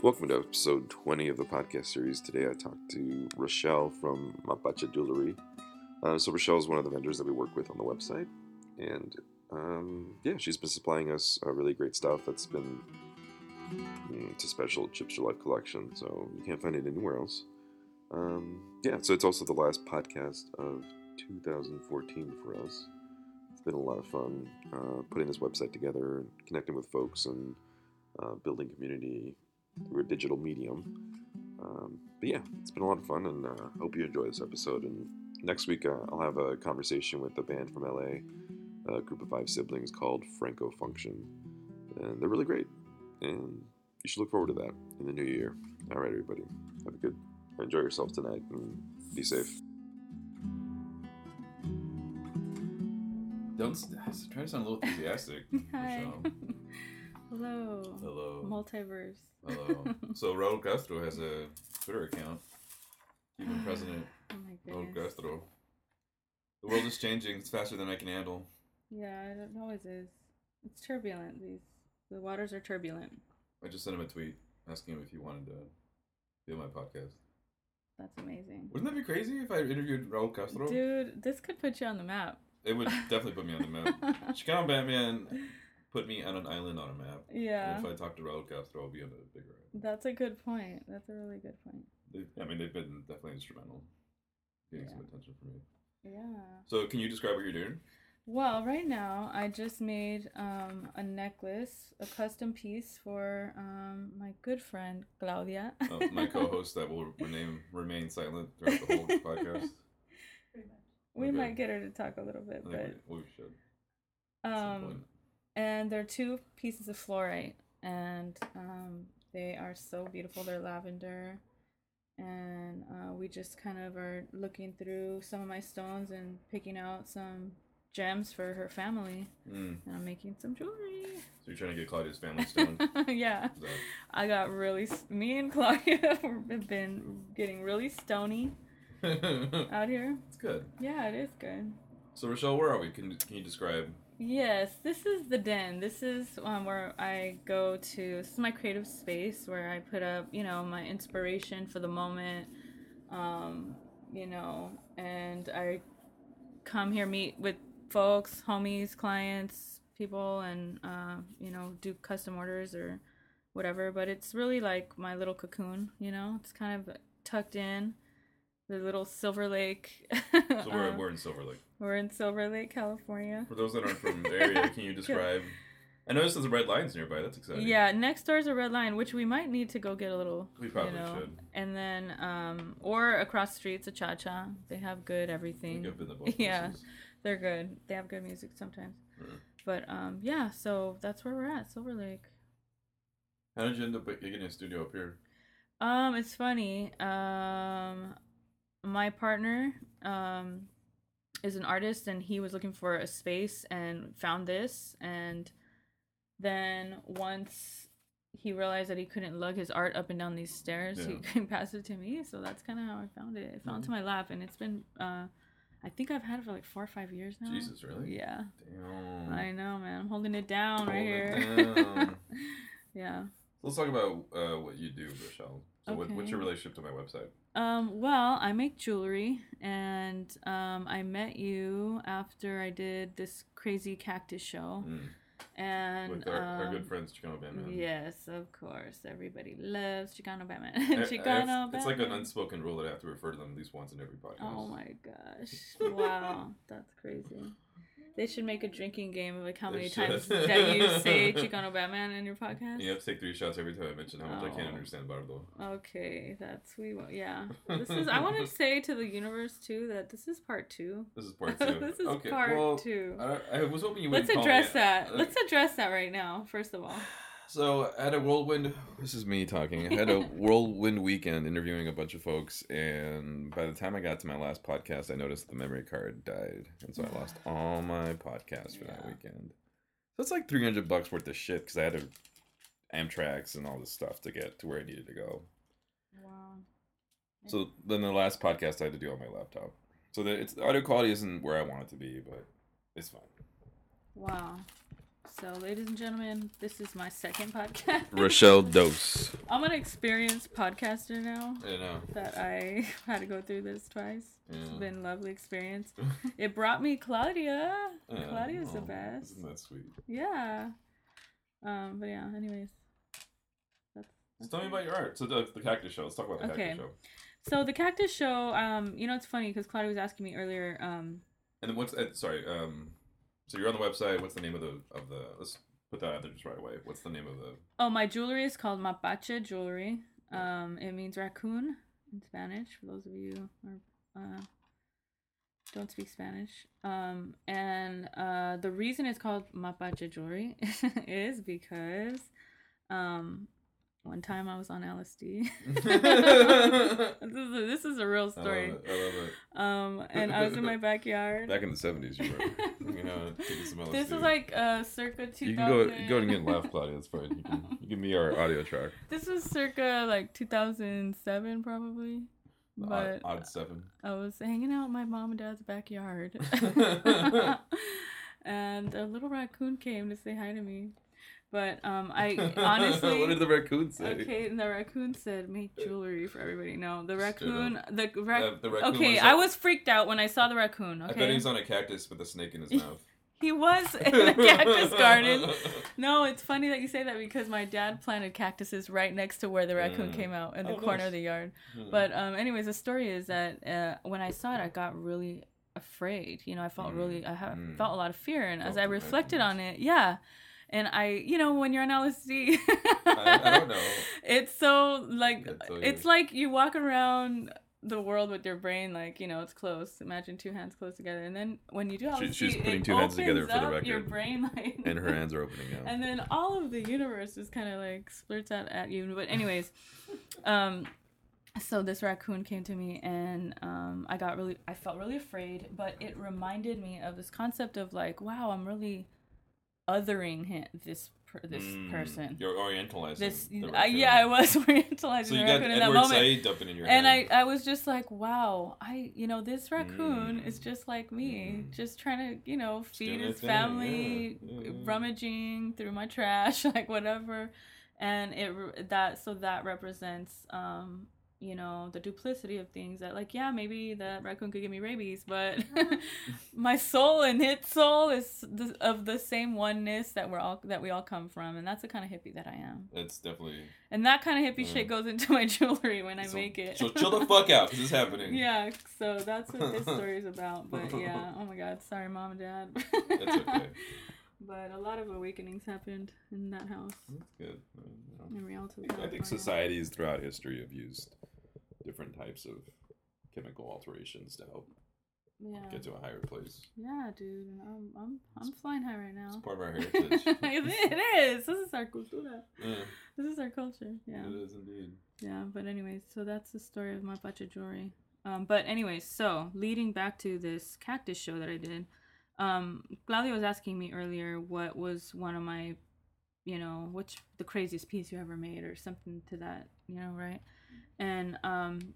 Welcome to episode 20 of the podcast series. Today I talked to Rochelle from Mapache Jewelry. Uh, so, Rochelle is one of the vendors that we work with on the website. And um, yeah, she's been supplying us uh, really great stuff that's been mm, a special Chips Your Life collection, so you can't find it anywhere else. Um, yeah, so it's also the last podcast of 2014 for us. It's been a lot of fun uh, putting this website together, connecting with folks, and uh, building community through a digital medium. Um, but yeah, it's been a lot of fun, and uh, hope you enjoy this episode. And next week, uh, I'll have a conversation with a band from LA, a group of five siblings called Franco Function, and they're really great. And you should look forward to that in the new year. All right, everybody, have a good, enjoy yourself tonight, and be safe. Don't try to sound a little enthusiastic. Hi. Michelle. Hello. Hello. Multiverse. Hello. So Raul Castro has a Twitter account. Even oh President Oh Raul. Castro. The world is changing. It's faster than I can handle. Yeah, it always is. It's turbulent. These the waters are turbulent. I just sent him a tweet asking him if he wanted to be on my podcast. That's amazing. Wouldn't that be crazy if I interviewed Raul Castro? Dude, this could put you on the map. It would definitely put me on the map. Chicano Batman put me on an island on a map. Yeah. And if I talk to Raul Castro, I'll be on a bigger island. That's a good point. That's a really good point. They, I mean, they've been definitely instrumental in getting some Yeah. attention from me. Yeah. So, can you describe what you're doing? Well, right now I just made um, a necklace, a custom piece for um, my good friend Claudia. Uh, my co-host that will remain remain silent throughout the whole podcast. Pretty much. we Okay. might get her to talk a little bit, but we, we should. um. And they're two pieces of fluorite, and um, they are so beautiful. They're lavender, and uh, we just kind of are looking through some of my stones and picking out some gems for her family, Mm. and I'm making some jewelry. So you're trying to get Claudia's family stoned. yeah. That- I got really. Me and Claudia have been getting really stony out here. It's good. Yeah, it is good. So Rochelle, where are we? Can can you describe? Yes, this is the den. This is um, where I go to. This is my creative space where I put up, you know, my inspiration for the moment. Um, you know, and I come here meet with folks, homies, clients, people, and uh, you know, do custom orders or whatever. But it's really like my little cocoon. You know, it's kind of tucked in. The little Silver Lake. So we're, uh, we're in Silver Lake. We're in Silver Lake, California. For those that aren't from the area, can you describe? I noticed there's a red lines nearby. That's exciting. Yeah, next door is a red line, which we might need to go get a little. We probably you know, should. And then, um, or across the street, it's a cha cha. They have good everything. I've been to both Yeah. places. They're good. They have good music sometimes. Mm. But um, yeah, so that's where we're at, Silver Lake. How did you end up getting a studio up here? Um, it's funny. Um, my partner um is an artist, and he was looking for a space and found this, and then once he realized that he couldn't lug his art up and down these stairs, he Yeah. he passed it to me. So that's kind of how I found it. It fell into my lap, and it's been uh, I think I've had it for like four or five years now. Jesus, really? Yeah, Damn. I know, man. I'm holding it down right it here. down. yeah. Let's talk about uh, what you do, Rochelle. So, what, what's your relationship to my website? Um, well, I make jewelry, and um, I met you after I did this crazy cactus show, Mm. and With our, our um, good friends, Chicano Batman. Yes, of course. Everybody loves Chicano Batman. I- I have- Chicano it's like an unspoken rule that I have to refer to them at least once in every podcast. Oh my gosh! Wow, that's crazy. They should make a drinking game of like how many times that you say Chicano Batman in your podcast. You have to take three shots every time I mention how much I can't Oh. understand Bardo. Okay, that's we. Yeah, this is. I want to say to the universe too that this is part two. This is part two. this is okay, part well, two. I, I was hoping you wouldn't. Let's would address that. Let's address that right now. First of all. So I had a whirlwind. This is me talking. I had a whirlwind weekend interviewing a bunch of folks, and by the time I got to my last podcast, I noticed the memory card died, and so I lost all my podcasts for that weekend. So it's like three hundred bucks worth of shit because I had to Amtrak's and all this stuff to get to where I needed to go. Wow. So then the last podcast I had to do on my laptop. So the, it's the audio quality isn't where I want it to be, but it's fine. Wow. So, ladies and gentlemen, this is my second podcast. Rochelle Dose. I'm an experienced podcaster now I know. that I had to go through this twice. It's been a lovely experience. It brought me Claudia. Yeah, Claudia's the oh, best. Isn't that sweet? Yeah. Um, but yeah, anyways. That's, So tell me about your art. So the, the cactus show. Let's talk about the Okay. cactus show. So the cactus show, um, you know, it's funny because Claudia was asking me earlier, um, And then what's uh, sorry? Um, so you're on the website. What's the name of the of the? Let's put that out there just right away. What's the name of the? oh, my jewelry is called Mapache jewelry. Um, it means raccoon in Spanish for those of you who are, uh, don't speak Spanish. Um, and uh, the reason it's called Mapache jewelry is because um, one time I was on LSD. this, is a, this is a real I love story. it. I love it. Um, and I was in my backyard. Back in the seventies, you were, you know, some LSD. This was like uh, circa 2000. You can go go and get laugh, Claudia. That's fine. You can you give me our audio track. This was circa like 2007, probably. But odd, odd seven. I was hanging out in my mom and dad's backyard. and a little raccoon came to say hi to me. But um, I honestly. what did the raccoon say? Okay, and the raccoon said, "Make jewelry for everybody." No, the raccoon, the, The- rac- the raccoon Okay, was I was freaked out when I saw the raccoon. I bet Okay, he's on a cactus with a snake in his mouth. he was in a cactus garden. No, it's funny that you say that because my dad planted cactuses right next to where the raccoon Mm. came out in the Oh, corner nice. of the yard. Hmm. But um, anyways, the story is that uh, when I saw it, I got really afraid. You know, I felt Mm, really, I ha- mm. felt a lot of fear, and as I reflected raccoons. on it, yeah. And I, you know, when you're on LSD, I, I don't know. it's so like it's like you walk around the world with your brain like you know it's close. Imagine two hands close together, and then when you do LSD, She- she's it putting two hands together for the up Your brain like And her hands are opening now. and then all of the universe just kind of like splurts out at you. But anyways, um, so this raccoon came to me, and um, I got really, I felt really afraid. But it reminded me of this concept of like, wow, I'm really othering him, this per, this Mm, person. You're orientalizing. This, the uh, yeah, I was orientalizing So the you got raccoon in that Edward moment. Said dumping in your And I. I was just like, wow, I, you know, this raccoon Mm. is just like me, Mm. just trying to, you know, feed his thing, family, yeah, yeah, yeah. rummaging through my trash, like whatever. And it that so that represents, um, you know, the duplicity of things. That like, yeah, maybe that raccoon could give me rabies, but my soul and its soul is the, of the same oneness that we're all that we all come from, and that's the kind of hippie that I am. It's definitely. And that kind of hippie Mm. shit goes into my jewelry when I so, make it. So chill the fuck out because it's happening. Yeah, so that's what this story is about. But yeah, oh my god, sorry, mom and dad. that's okay. But a lot of awakenings happened in that house That's good. I mean, in Rialto. I think societies throughout history have used different types of chemical alterations to help Yeah, get to a higher place. yeah, dude. I'm I'm I'm flying high right now. It's part of our heritage. it is. This is our cultura. yeah, This is our culture. Yeah. it is indeed. Yeah, but anyways, so that's the story of Mapache jewelry. Um, but anyways, so leading back to this cactus show that I did, um, Claudia was asking me earlier what was one of my, you know, what's the craziest piece you ever made or something to that, you know, right? And um,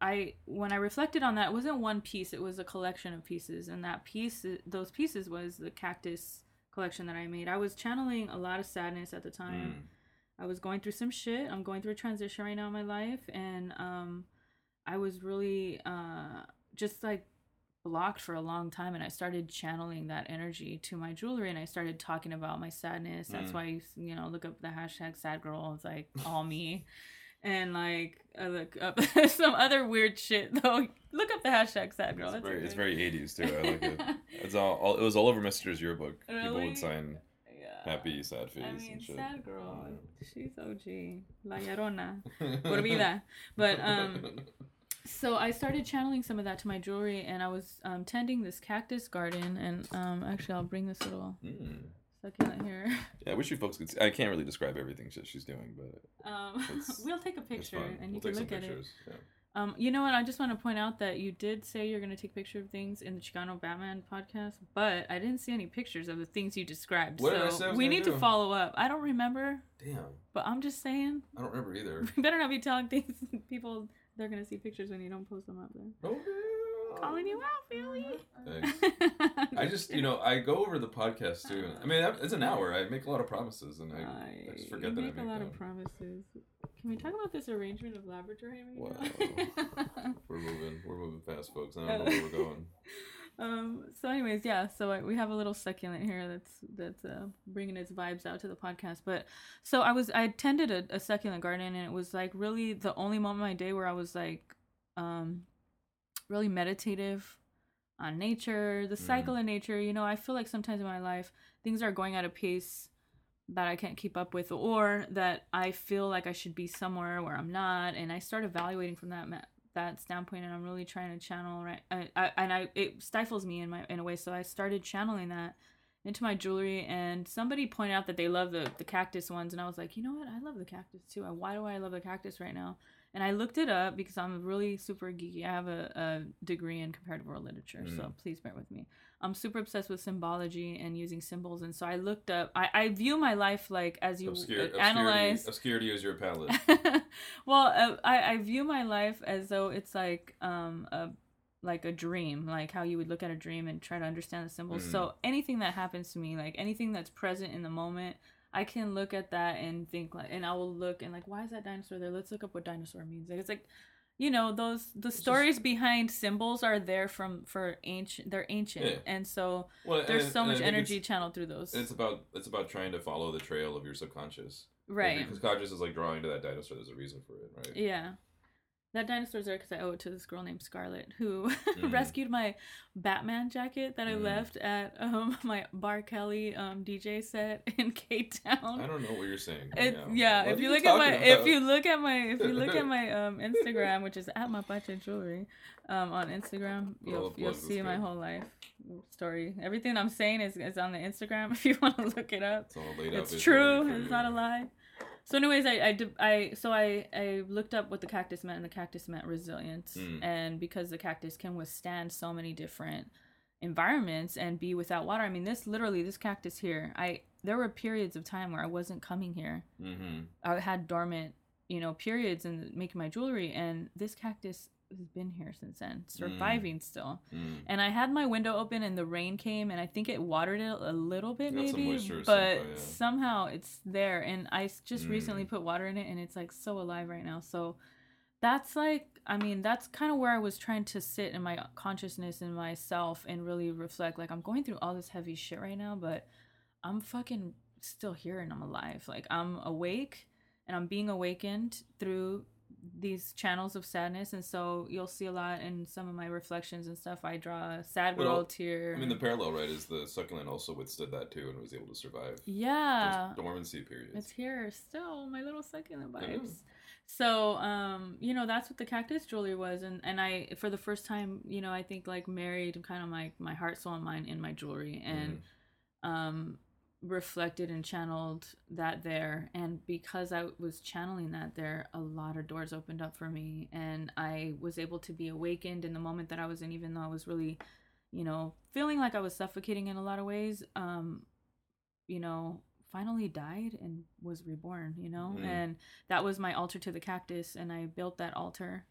I when I reflected on that, it wasn't one piece; it was a collection of pieces, and that piece, those pieces, was the cactus collection that I made. I was channeling a lot of sadness at the time. Mm. I was going through some shit. I'm going through a transition right now in my life, and um, I was really uh, just like blocked for a long time. And I started channeling that energy to my jewelry, and I started talking about my sadness. That's Mm. why you you know look up the hashtag sad girl. It's like all me. And like I look up some other weird shit though. Look up the hashtag sad girl. It's very, it's very 80s too. I like it. It's all, all it was all over Mr.'s yearbook. People would sign happy, sad face I mean, sad girl. She's OG. La Llorona. Por vida. But um, so I started channeling some of that to my jewelry, and I was um, tending this cactus garden. And um, actually, I'll bring this little Mm. succulent here. Yeah, I wish you folks could. See. I can't really describe everything that she's doing, but Um, we'll take a picture, and you we'll can look at it. Yeah. Um, you know what? I just want to point out that you did say you're going to take picture of things in the Chicano Batman podcast, but I didn't see any pictures of the things you described. What so say I was we need do? to follow up. I don't remember, Damn, but I'm just saying. I don't remember either. We better not be telling things people they're gonna see pictures when you don't post them up there. Okay, calling you out, Billy. Thanks. I just, you know, I go over the podcast too. I mean, it's an hour. I make a lot of promises, and I, I just forget that I make make a lot them. of promises. Can we talk about this arrangement of laboratory? right Wow. We're moving. We're moving fast, folks. I don't know oh. where we're going. um. So, anyways, yeah. So I, we have a little succulent here that's that's uh, bringing its vibes out to the podcast. But so I was I tended a, a succulent garden, and it was like really the only moment of my day where I was like, um, really meditative on nature, the cycle of nature. You know, I feel like sometimes in my life things are going at a pace that I can't keep up with, or that I feel like I should be somewhere where I'm not, and I start evaluating from that that standpoint, and I'm really trying to channel right, I, I, and I it stifles me in my in a way, so I started channeling that into my jewelry, and somebody pointed out that they love the the cactus ones, and I was like, you know what, I love the cactus too. Why do I love the cactus right now? And I looked it up because I'm really super geeky. I have a, a degree in comparative world literature, so Mm. please bear with me. I'm super obsessed with symbology and using symbols, and so I looked up. I, I view my life like as you Obscure, uh, obscurity, analyze. obscurity is your palette. well, uh, I I view my life as though it's like um a like a dream, like how you would look at a dream and try to understand the symbols. Mm. So anything that happens to me, like anything that's present in the moment, I can look at that and think like, and I will look and like, why is that dinosaur there? Let's look up what dinosaur means. Like it's like, you know, those the just- stories behind symbols are there from for ancient. They're ancient, Yeah. and so Well, there's and- so and much energy channeled through those. it's about it's about trying to follow the trail of your subconscious. right. Because conscious is like drawing to that dinosaur. There's a reason for it, right? Yeah. That dinosaur's there because I owe it to this girl named Scarlett who Mhm. rescued my Batman jacket that I Mhm. left at um, my Bar Kelly um, DJ set in Cape Town. I don't know what you're saying. right It, yeah, What if you look at my talking if you look at my if you look at my um Instagram, which is at my Mapache Jewelry, um on Instagram, you'll you'll see my whole life story. Everything I'm saying is, is on the Instagram if you want to look it up It's all laid out it's true it's not a lie so anyways i i, did- I so i i looked up what the cactus meant and the cactus meant resilience Mm. and because the cactus can withstand so many different environments and be without water i mean this literally this cactus here i there were periods of time where i wasn't coming here Mm-hmm. i had dormant you know periods and making my jewelry and this cactus has been here since then surviving still Mm. and I had my window open and the rain came and I think it watered it a little bit maybe, but something, yeah. somehow it's there and I just Mm. recently put water in it and it's like so alive right now. So that's like I mean that's kind of where I was trying to sit in my consciousness and myself and really reflect like I'm going through all this heavy shit right now, but I'm fucking still here and I'm alive. Like I'm awake and I'm being awakened through these channels of sadness and so you'll see a lot in some of my reflections and stuff. I draw a sad Well, tear I mean, the parallel, right, is the succulent also withstood that too and was able to survive yeah. dormancy periods. it's here still my little succulent vibes. So um you know that's what the cactus jewelry was and and i for the first time you know i think like married kind of my my heart soul and mind in my jewelry and Mm-hmm. um reflected and channeled that there. And because i was channeling that there a lot of doors opened up for me. And i was able to be awakened in the moment that i was in even though i was really you know feeling like i was suffocating in a lot of ways um you know finally died and was reborn you know? Mhm. and that was my altar to the cactus and i built that altar.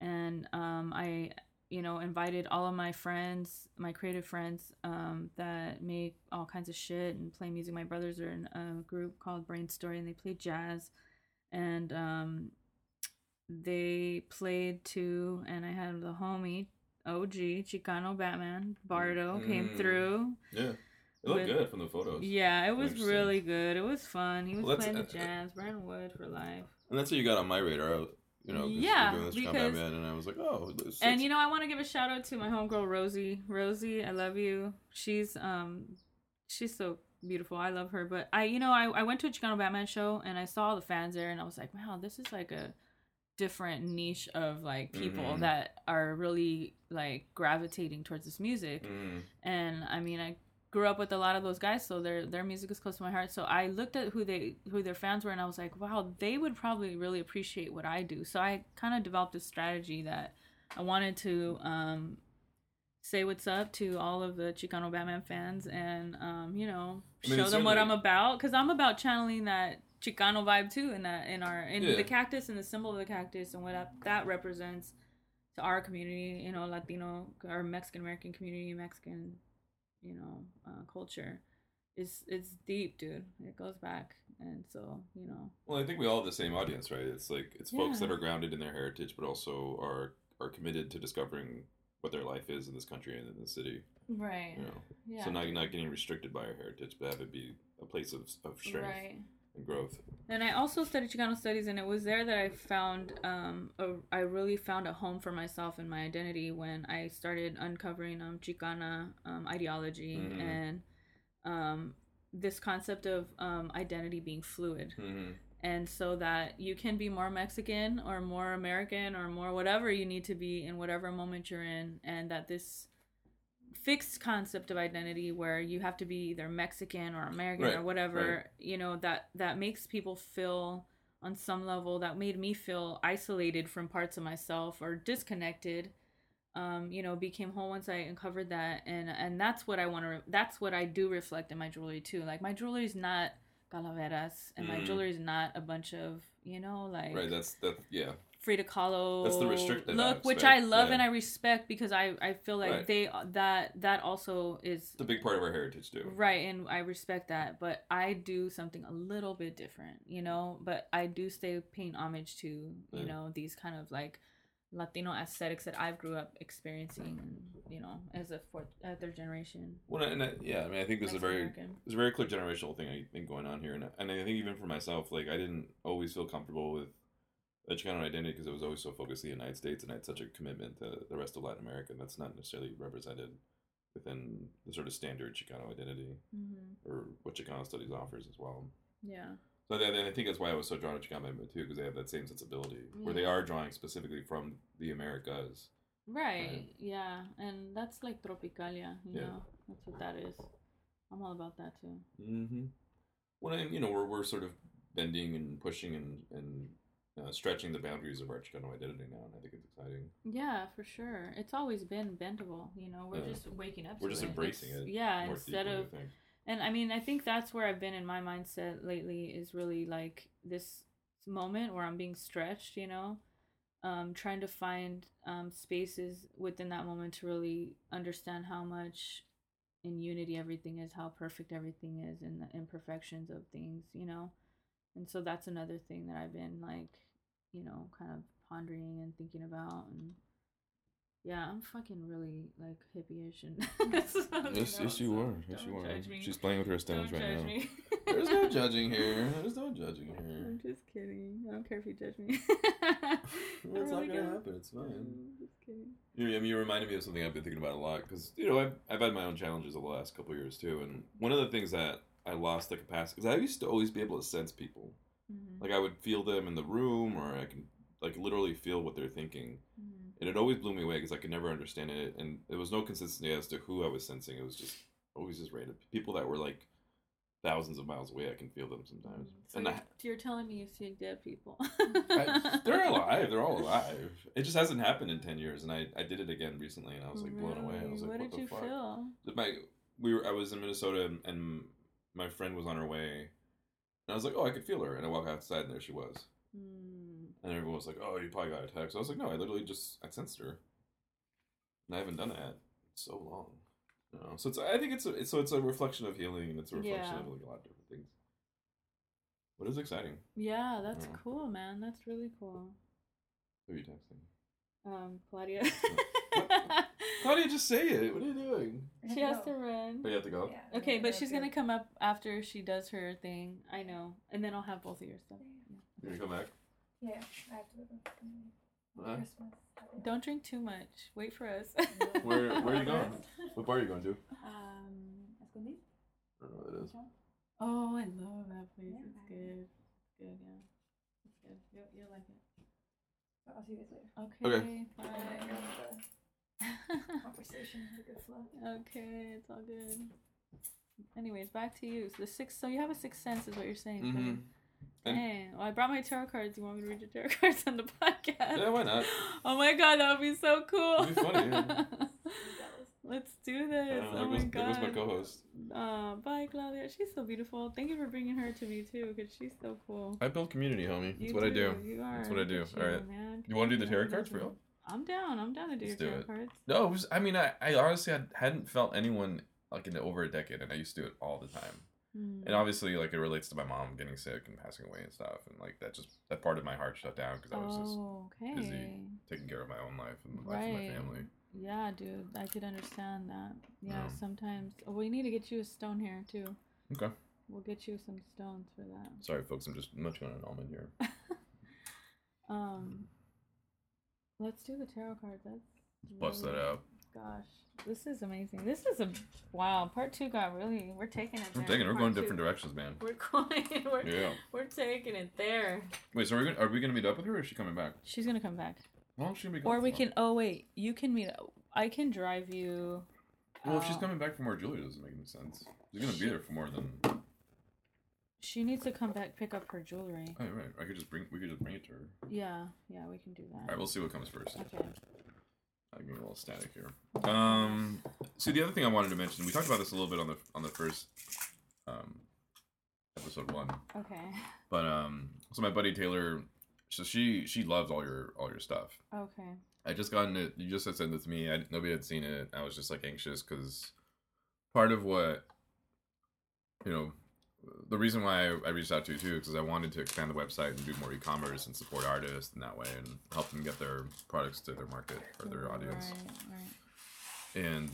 And um i you know invited all of my friends my creative friends um that make all kinds of shit and play music my brothers are in a group called Brainstory and they play jazz and um they played too and i had the homie og chicano batman bardo came Mm. through Yeah. It looked with- good from the photos. yeah, it was really good. It was fun. He was Well, playing the jazz. Brian Wood for life. And that's what you got on my radar. You know, Yeah, doing this because- Batman, and I was like, oh, this, And you know, I want to give a shout out to my homegirl Rosie. Rosie, I love you. She's um, she's so beautiful. I love her. But I, you know, I I went to a Chicano Batman show and I saw all the fans there, and I was like, wow, this is like a different niche of like people Mhm. that are really like gravitating towards this music. Mm, and I mean I grew up with a lot of those guys so their their music is close to my heart so I looked at who they who their fans were and I was like wow they would probably really appreciate what I do so I kind of developed a strategy that I wanted to um say what's up to all of the Chicano Batman fans and um you know I mean, show them what I'm about cuz I'm about channeling that Chicano vibe too in that in our in Yeah. the cactus and the symbol of the cactus and what that- that represents to our community, you know, Latino or Mexican American community, Mexican, you know, uh, culture, is it's deep, dude. It goes back, and so you know. Well, I think we all have the same audience, right? It's like it's folks that are grounded in their heritage, but also are are committed to discovering what their life is in this country and in the city. Right. You know, Yeah. so not not getting restricted by our heritage, but have it be a place of of strength Right. And growth. And I also studied Chicano studies, and it was there that I found, um, a, I really found a home for myself and my identity when I started uncovering um, Chicana um, ideology Mhm. and um, this concept of um, identity being fluid. Mm-hmm. And so that you can be more Mexican or more American or more whatever you need to be in whatever moment you're in, and that this fixed concept of identity where you have to be either Mexican or American or whatever, right. you know, that that makes people feel on some level that made me feel isolated from parts of myself or disconnected. Um, you know, became whole once I uncovered that, and and that's what I want to. Re- that's what I do reflect in my jewelry too. Like my jewelry is not calaveras, and my Mhm. jewelry is not a bunch of you know like Right. That's that. Yeah. Frida Kahlo That's the restricted look, which I love yeah. and I respect because I I feel like Right. they that that also is the big part of our heritage too. right and I respect that, but I do something a little bit different, you know. But I do stay paying homage to you Right. know these kind of like Latino aesthetics that I've grew up experiencing, you know, as a fourth, uh, third generation. Well, and I, yeah, I mean, I think there's a very there's a very clear generational thing I think going on here, and and I think even for myself, like I didn't always feel comfortable with a Chicano identity because it was always so focused in the United States, and I had such a commitment to the rest of Latin America, and that's not necessarily represented within the sort of standard Chicano identity Mm-hmm. or what Chicano studies offers as well. Yeah. So then I think that's why I was so drawn to Chicano movement too, because they have that same sensibility where they are drawing specifically from the Americas. Right. Right. Yeah, and that's like tropicalia, you Yeah. know. That's what that is. I'm all about that too. Mm-hmm. Well, and, you know, we're, we're sort of bending and pushing and, and uh, stretching the boundaries of our Chicano identity now, and I think it's exciting. Yeah, for sure. It's always been bendable, you know. We're Yeah. just waking up. We're just it. embracing It's- it Yeah, instead deeply, of I and I mean, I think that's where I've been in my mindset lately is really like this moment where I'm being stretched, you know, um, trying to find um, spaces within that moment to really understand how much in unity everything is, how perfect everything is, and the imperfections of things, you know. And so that's another thing that I've been like, you know, kind of pondering and thinking about and. Yeah, I'm fucking really like hippie-ish and. Yes, yes, you so. Yes, you me. She's playing with her stones Don't right now. me. There's no judging here. There's no judging here. I'm just kidding. I don't care if you judge me. Well, it's I not gonna happen. It's fine. I'm just kidding. You, I mean, you reminded me of something I've been thinking about a lot because you know I've I've had my own challenges the last couple of years too, and one of the things that I lost the capacity because I used to always be able to sense people. Mhm, Like I would feel them in the room, or I can like literally feel what they're thinking, mhm. and it always blew me away because I could never understand it, and there was no consistency as to who I was sensing. It was just always just random people that were like thousands of miles away. I can feel them sometimes, So and you're, I, you're telling me you see dead people. I, they're alive. They're all alive. It just hasn't happened in ten years, and I, I did it again recently, and I was like blown away. I was like, what what, did the you fuck? feel? My we were I was in Minnesota, and my friend was on her way, and I was like, oh, I could feel her, and I walk outside, and there she was, Mm, and everyone was like, oh, you probably got a text. I was like, no, I literally just I sensed her, and I haven't done that in so long. You know? So it's I think it's a, it's so it's a reflection of healing, and it's a reflection Yeah. of like a lot of different things. But it's exciting. yeah, that's cool, man. That's really cool. Who are you texting? Um, Claudia. Claudia, just say it. What are you doing? she has to run. Oh, you have to go. Yeah, Okay, but that's she's good. gonna come up after she does her thing. I know, and then I'll have both of your stuff. You gonna come back? Yeah, I have to go Huh? Christmas. Don't drink too much. Wait for us. Where Where are you going? What bar are you going to? Um, Escondite? I don't know what it is. Oh, I love that place. Yeah. It's good. It's good, yeah. It's good. You'll, you'll like it. I'll see you guys later. Okay. Yeah, Bye. the conversation, the good flow. okay, it's all good. Anyways, back to you. So the sixth. So you have a sixth sense, is what you're saying. Mm-hmm. Cody. And- Dang. Well, I brought my tarot cards. You want me to read your tarot cards on the podcast? Yeah, why not? Oh my god, that would be so cool. It'd be funny, yeah. Let's do this. Uh, oh there, my goes, there god. goes my co-host. Uh, bye, Claudia. She's so beautiful. Thank you for bringing her to me too, because she's so cool. I build community, homie. That's You what I do. You are. That's what I do. All right. man. You wanna do the tarot cards for real? I'm down. I'm down to do Let's your do tarot it. cards. No, it was. I mean, I, I honestly had, hadn't felt anyone like in over a decade, and I used to do it all the time. Hmm. And obviously, like it relates to my mom getting sick and passing away and stuff, and like that just that part of my heart shut down because I was just Oh, okay. busy taking care of my own life and the life of my family. Yeah, dude, I could understand that. Yeah, Yeah. sometimes oh, we need to get you a stone here too. Okay, We'll get you some stones for that. sorry, folks. I'm just munching on an almond here. Um, let's do the tarot cards. That's Bust that really- out. Gosh, this is amazing. This is a wow. Part two got really. We're taking it. We're there. taking. We're Part going two. different directions, man. We're going. We're, Yeah. we're taking it there. Wait, so are we gonna, are we gonna meet up with her, or is she coming back? She's gonna come back, is she gonna be or we can. Oh wait, you can meet. I can drive you. Well, if she's uh, coming back for more jewelry, doesn't make any sense. She's gonna be there for more than. She needs to come back pick up her jewelry. Oh, right. I could just bring. We could just bring it to her. Yeah, yeah, we can do that. All right, we'll see what comes first. Okay. I'm getting a little static here. Um, so the other thing I wanted to mention, we talked about this a little bit on the on the first um, episode one, Okay. but um, so my buddy Taylor, so she she loves all your all your stuff. Okay. I just gotten it. You just had sent it to me. I nobody had seen it. I was just like anxious because part of what you know, the reason why I, reached out to you too, because I wanted to expand the website and do more e-commerce and support artists in that way and help them get their products to their market or their audience. Right, right. And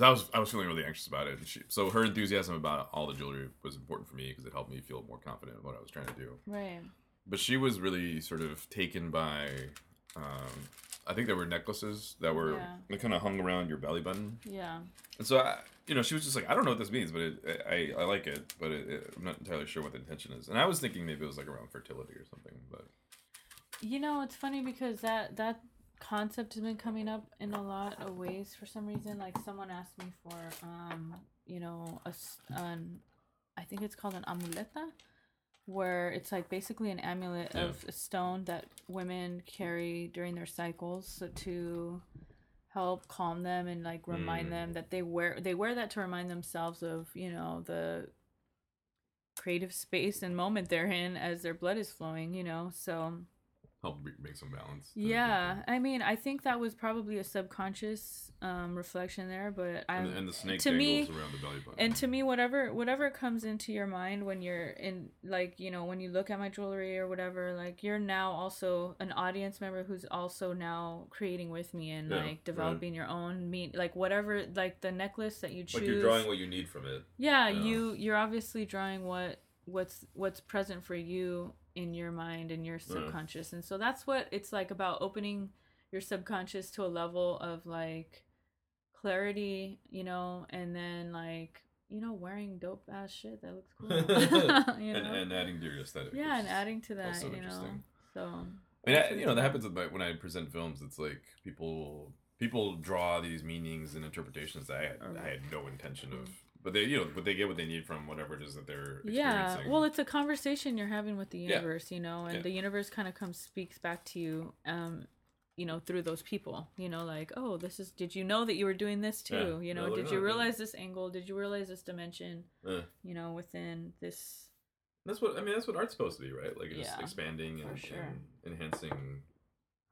I was I was feeling really anxious about it. And she, so her enthusiasm about all the jewelry was important for me because it helped me feel more confident in what I was trying to do Right. but she was really sort of taken by um, I think there were necklaces that were Yeah. that kind of hung around your belly button, Yeah. and so I, you know, she was just like, I don't know what this means, but it, I I like it, but it, it, I'm not entirely sure what the intention is, and I was thinking maybe it was like around fertility or something, but You know, it's funny because that that concept has been coming up in a lot of ways for some reason. Like someone asked me for, um, you know, a s- an, I think it's called an amuleta, where it's like basically an amulet Yeah. of a stone that women carry during their cycles so to help calm them and like remind Mm. them that they wear they wear that to remind themselves of you know the creative space and moment they're in as their blood is flowing you know so help make some balance. yeah, I mean, I think that was probably a subconscious um, reflection there, but I and, the- and the snake to me- around the belly button. and to me, whatever whatever comes into your mind when you're in, like you know, when you look at my jewelry or whatever, like you're now also an audience member who's also now creating with me and Yeah, like right. developing your own mean, like whatever, like the necklace that you choose. like you're drawing what you need from it. yeah, Yeah. you you're obviously drawing what what's what's present for you in your mind and your subconscious. And so that's what it's like about opening your subconscious to a level of like clarity you know and then like you know wearing dope ass shit that looks cool. You know? and adding to your aesthetic. yeah and adding to that you know? so I mean, I, you know, that happens with my, when I present films. It's like people people draw these meanings and interpretations that I had, I had no intention of, but they you know, but they get what they need from whatever it is that they're yeah well it's a conversation you're having with the Yeah. universe you know and Yeah. the universe kind of comes speaks back to you um you know through those people you know like oh this is did you know that you were doing this Yeah. too you know No, did you yeah. realize this angle did you realize this dimension you know within this that's what I mean. That's what art's supposed to be, right? Like just Yeah, expanding and, sure. and enhancing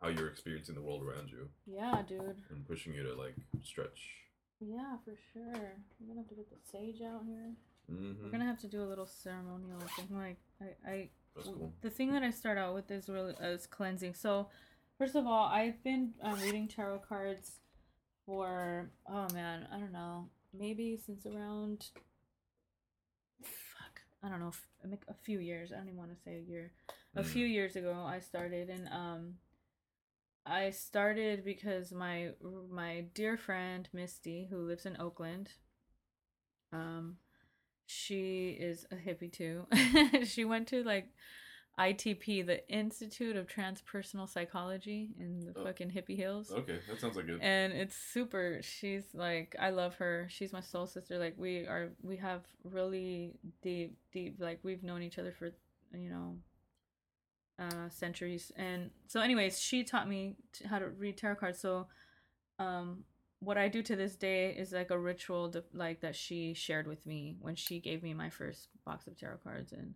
how you're experiencing the world around you yeah dude and pushing you to like stretch. Yeah for sure we're gonna have to get the sage out here Mm-hmm. we're gonna have to do a little ceremonial thing like i i That's cool. the thing that I start out with is really is cleansing. So, first of all, I've been um, reading tarot cards for oh man, I don't know, maybe since around fuck, I don't know, f- I a few years. I don't even want to say a year. A Mm. few years ago, I started, and um, I started because my my dear friend Misty, who lives in Oakland, um, she is a hippie too. she went to like ITP, the Institute of Transpersonal Psychology in the Oh. fucking hippie hills. Okay, that sounds like good. And it's super. She's like, I love her. She's my soul sister. Like we are, we have really deep, deep. Like we've known each other for, you know, uh, centuries. And so, anyways, she taught me t- how to read tarot cards. So, um, what I do to this day is like a ritual, to, like that she shared with me when she gave me my first box of tarot cards, and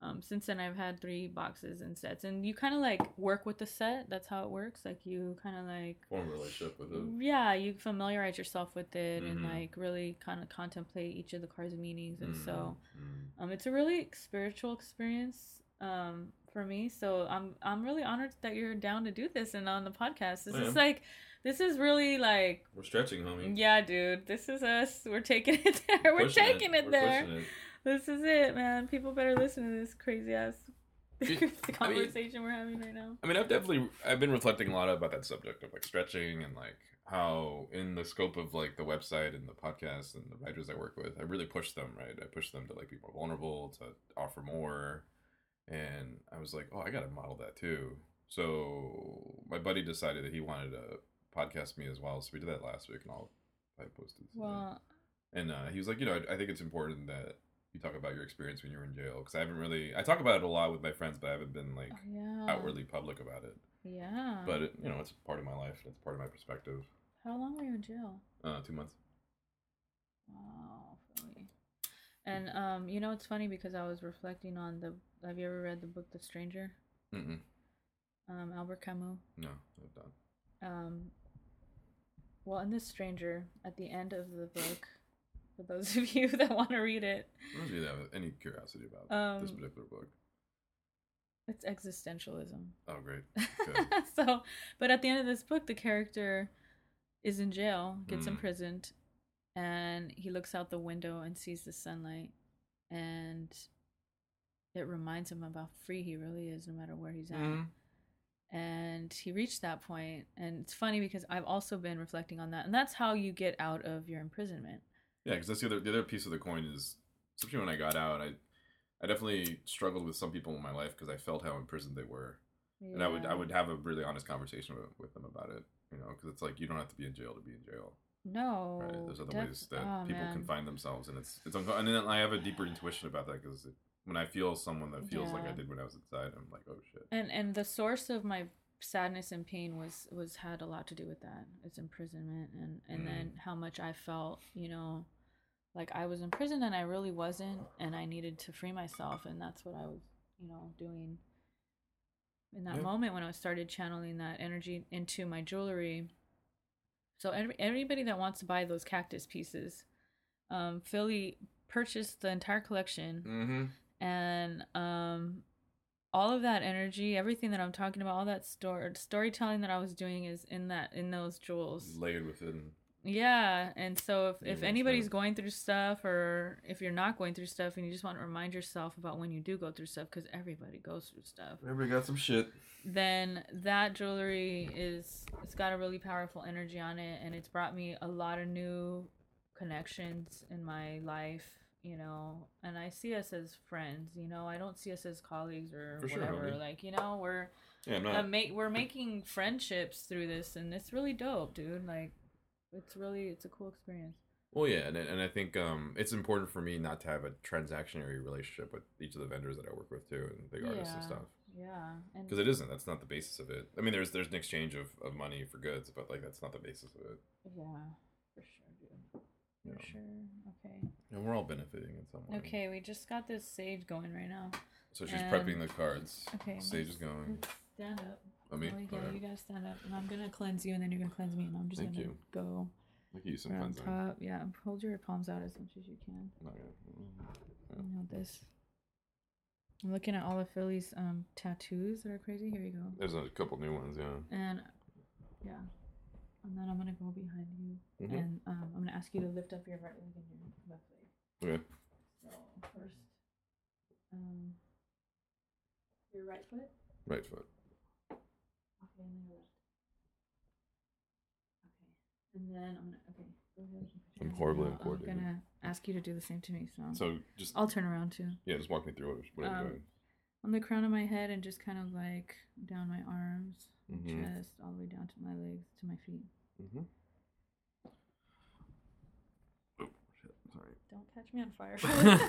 um, since then I've had three boxes and sets, and you kind of like work with the set. That's how it works. Like you kind of like Form a relationship with it. yeah, you familiarize yourself with it and Mhm. like really kind of contemplate each of the cards' meanings, and so Mhm. um, it's a really spiritual experience um, for me. So I'm I'm really honored that you're down to do this and on the podcast. This I is am. like this is really like we're stretching, homie. yeah, dude. This is us. We're taking it there. We're taking it, We're there. it. This is it, man. People better listen to this crazy ass It- I mean- conversation we're having right now. I mean, I've definitely I've been reflecting a lot about that subject of like stretching and like how in the scope of like the website and the podcast and the writers I work with, I really push them, right? I push them to like be more vulnerable, to offer more. And I was like, oh, I got to model that too. So my buddy decided that he wanted to podcast me as well. So we did that last week and I'll I posted. today. Well, And uh, he was like, you know, I, I think it's important that you talk about your experience when you were in jail because I haven't really I talk about it a lot with my friends, but I haven't been like yeah. outwardly public about it. Yeah. But it, you know, it's part of my life. It's part of my perspective. how long were you in jail? Uh, two months. Wow. And um, you know, it's funny because I was reflecting on the. Have you ever read the book The Stranger? Mm-mm. Um, Albert Camus. No, I've done. Um, well, in The Stranger, at the end of the book, for those of you that want to read it, Those of you that have any curiosity about this Um, particular book. it's existentialism. Oh, great. Okay. so, but at the end of this book, the character is in jail, gets Mm. imprisoned, and he looks out the window and sees the sunlight, and it reminds him about free he really is, no matter where he's at. Mhm. And he reached that point, and it's funny because I've also been reflecting on that, and that's how you get out of your imprisonment. Yeah, because that's the other the other piece of the coin is, especially when I got out, I I definitely struggled with some people in my life because I felt how imprisoned they were, and I would I would have a really honest conversation with, with them about it. You know, because it's like you don't have to be in jail to be in jail. no. Right? There's other def- ways that oh, people man. can find themselves, and it's it's unco- and then I have a deeper intuition about that because when I feel someone that feels like I did when I was inside, I'm like, oh shit. and and the source of my sadness and pain was was had a lot to do with that it's imprisonment and and Mm. then how much i felt you know like i was in prison and i really wasn't and i needed to free myself and that's what i was you know doing in that Yeah. moment when i started channeling that energy into my jewelry so every, everybody that wants to buy those cactus pieces um philly purchased the entire collection Mm-hmm. And um all of that energy everything that i'm talking about all that story storytelling that i was doing is in that in those jewels Layered within. yeah and so if, if anybody's going through stuff or if you're not going through stuff and you just want to remind yourself about when you do go through stuff because everybody goes through stuff Everybody got some shit. then that jewelry is it's got a really powerful energy on it and it's brought me a lot of new connections in my life you know and i see us as friends you know i don't see us as colleagues or For whatever homie. like you know we're Yeah, I'm uh, not. make we're making friendships through this and it's really dope dude like it's really it's a cool experience Well, yeah, and, and I think um, it's important for me not to have a transactionary relationship with each of the vendors that I work with too, and big artists and stuff. yeah and Because it isn't. That's not the basis of it. I mean, there's there's an exchange of, of money for goods, but like that's not the basis of it. yeah for sure dude You for know? sure okay And we're all benefiting in some way. okay we just got this sage going right now So she's And- prepping the cards. Okay. Sage is going. Stand up. I mean, Oh, yeah, you gotta stand up, and I'm gonna cleanse you, and then you're gonna cleanse me, and I'm just Thank gonna you. go Look at you some cleansing. top. Yeah, hold your palms out as much as you can. Not yet. You know this. I'm looking at all of Philly's um tattoos that are crazy. Here you go. There's a couple new ones, yeah. And yeah, and then I'm gonna go behind you, Mhm. and um, I'm gonna ask you to lift up your right leg and your left leg. Okay. So first, um, your right foot. Right foot. Okay, and then your left. Okay, and then I'm gonna. Okay, go ahead. and put your I'm hands horribly out. I'm gonna ask you to do the same to me. So, So just I'll turn around too. yeah, just walk me through what, what I'm Um, doing. On the crown of my head and just kind of like down my arms, Mhm. chest, all the way down to my legs, to my feet. Mm-hmm. Oh shit! Sorry. Don't catch me on fire.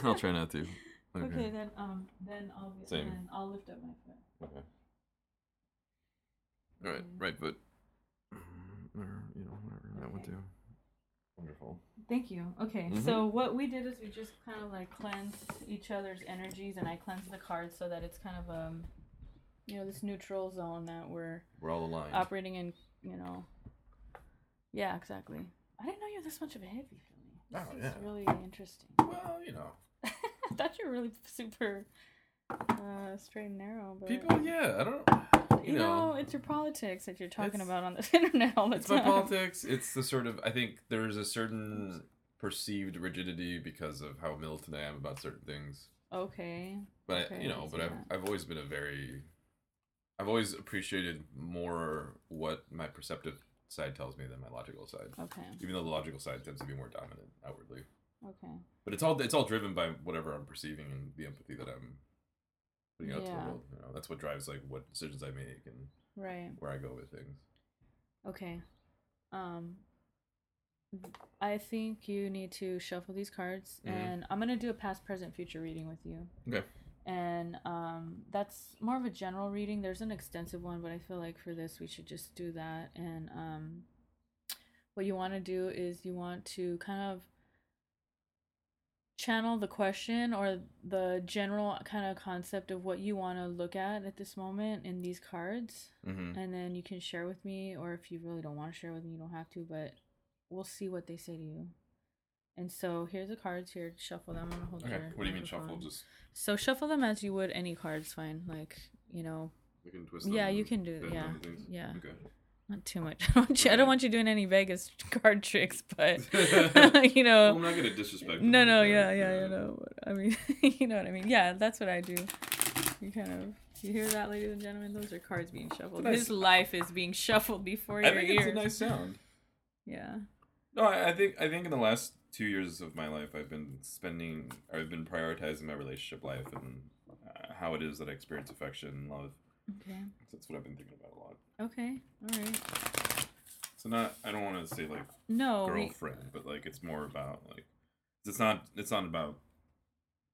I'll try not to. Okay. Okay. then um, then I'll be, Same. then I'll lift up my foot. Okay. All right, right foot. Or, you know, whatever that one Okay. too. Wonderful. Thank you. Okay, Mhm. so what we did is we just kind of like cleansed each other's energies, and I cleansed the cards so that it's kind of um, you know, this neutral zone that we're We're all aligned. operating in. You know. Yeah, exactly. I didn't know you were this much of a hippie for me. Oh, This is yeah. really interesting. well, you know, I thought you were really super uh, straight and narrow, but people. Yeah, I don't. you, You know, know, it's your politics that you're talking about on the internet all the it's my time. politics. It's the sort of. I think there's a certain perceived rigidity because of how militant I am about certain things. Okay. But Okay, you know, but I've that. I've always been a very, I've always appreciated more what my perceptive side tells me than my logical side. Okay. Even though the logical side tends to be more dominant outwardly, Okay. but it's all it's all driven by whatever I'm perceiving and the empathy that I'm putting out to the world. You know, that's what drives like what decisions I make and Right. where I go with things. Okay. Um I think you need to shuffle these cards Mhm. and I'm to do a past present future reading with you. Okay. And um that's more of a general reading. There's an extensive one, but I feel like for this we should just do that and um what you want to do is you want to kind of channel the question or the general kind of concept of what you want to look at at this moment in these cards Mm-hmm. and then you can share with me or if you really don't want to share with me you don't have to but we'll see what they say to you and so here's the cards here shuffle them i'm gonna hold Okay. your What do you mean shuffle? microphone. Just so shuffle them as you would any cards fine like you know we can twist. Yeah, you can do- yeah, them and things? yeah. Okay. not too much i don't want you, I don't want you doing any vegas card tricks but you Well, I'm not gonna disrespect. no no like yeah that, yeah you know i mean you know what i mean yeah that's what i do you kind of you hear that ladies and gentlemen those are cards being shuffled Nice. his life is being shuffled before I your think ears it's a nice sound. yeah No, I, I think I think in the last two years of my life, I've been spending, I've been prioritizing my relationship life and uh, how it is that I experience affection and love. okay That's what I've been thinking about a lot. Okay, all right. So not, I don't want to say like No, we, girlfriend, but like it's more about like, it's not, it's not about,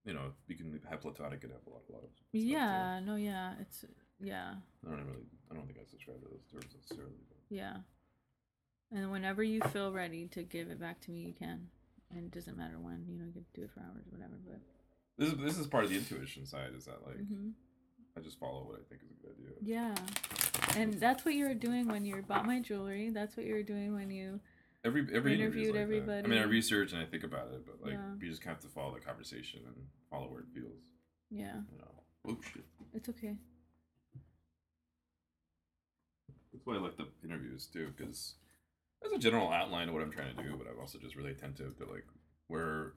you know, you can have platonic and have a lot, a lot of. too. yeah, no, yeah, it's yeah, I don't really, I don't think I subscribe to those terms necessarily. But. yeah. And whenever you feel ready to give it back to me, you can. And it doesn't matter when, you know, you can do it for hours, or whatever. But This is this is part of the intuition side. Is that like Mhm. I just follow what I think is a good idea. yeah, and that's what you were doing when you bought my jewelry. That's what you were doing when you. Every every Interviewed like that. I mean, I everybody. research and I think about it, but like Yeah. you just have to follow the conversation and follow where it feels. Yeah, You know. Oh shit. it's okay. That's why I like the interviews too, because there's a general outline of what I'm trying to do, but I'm also just really attentive to like where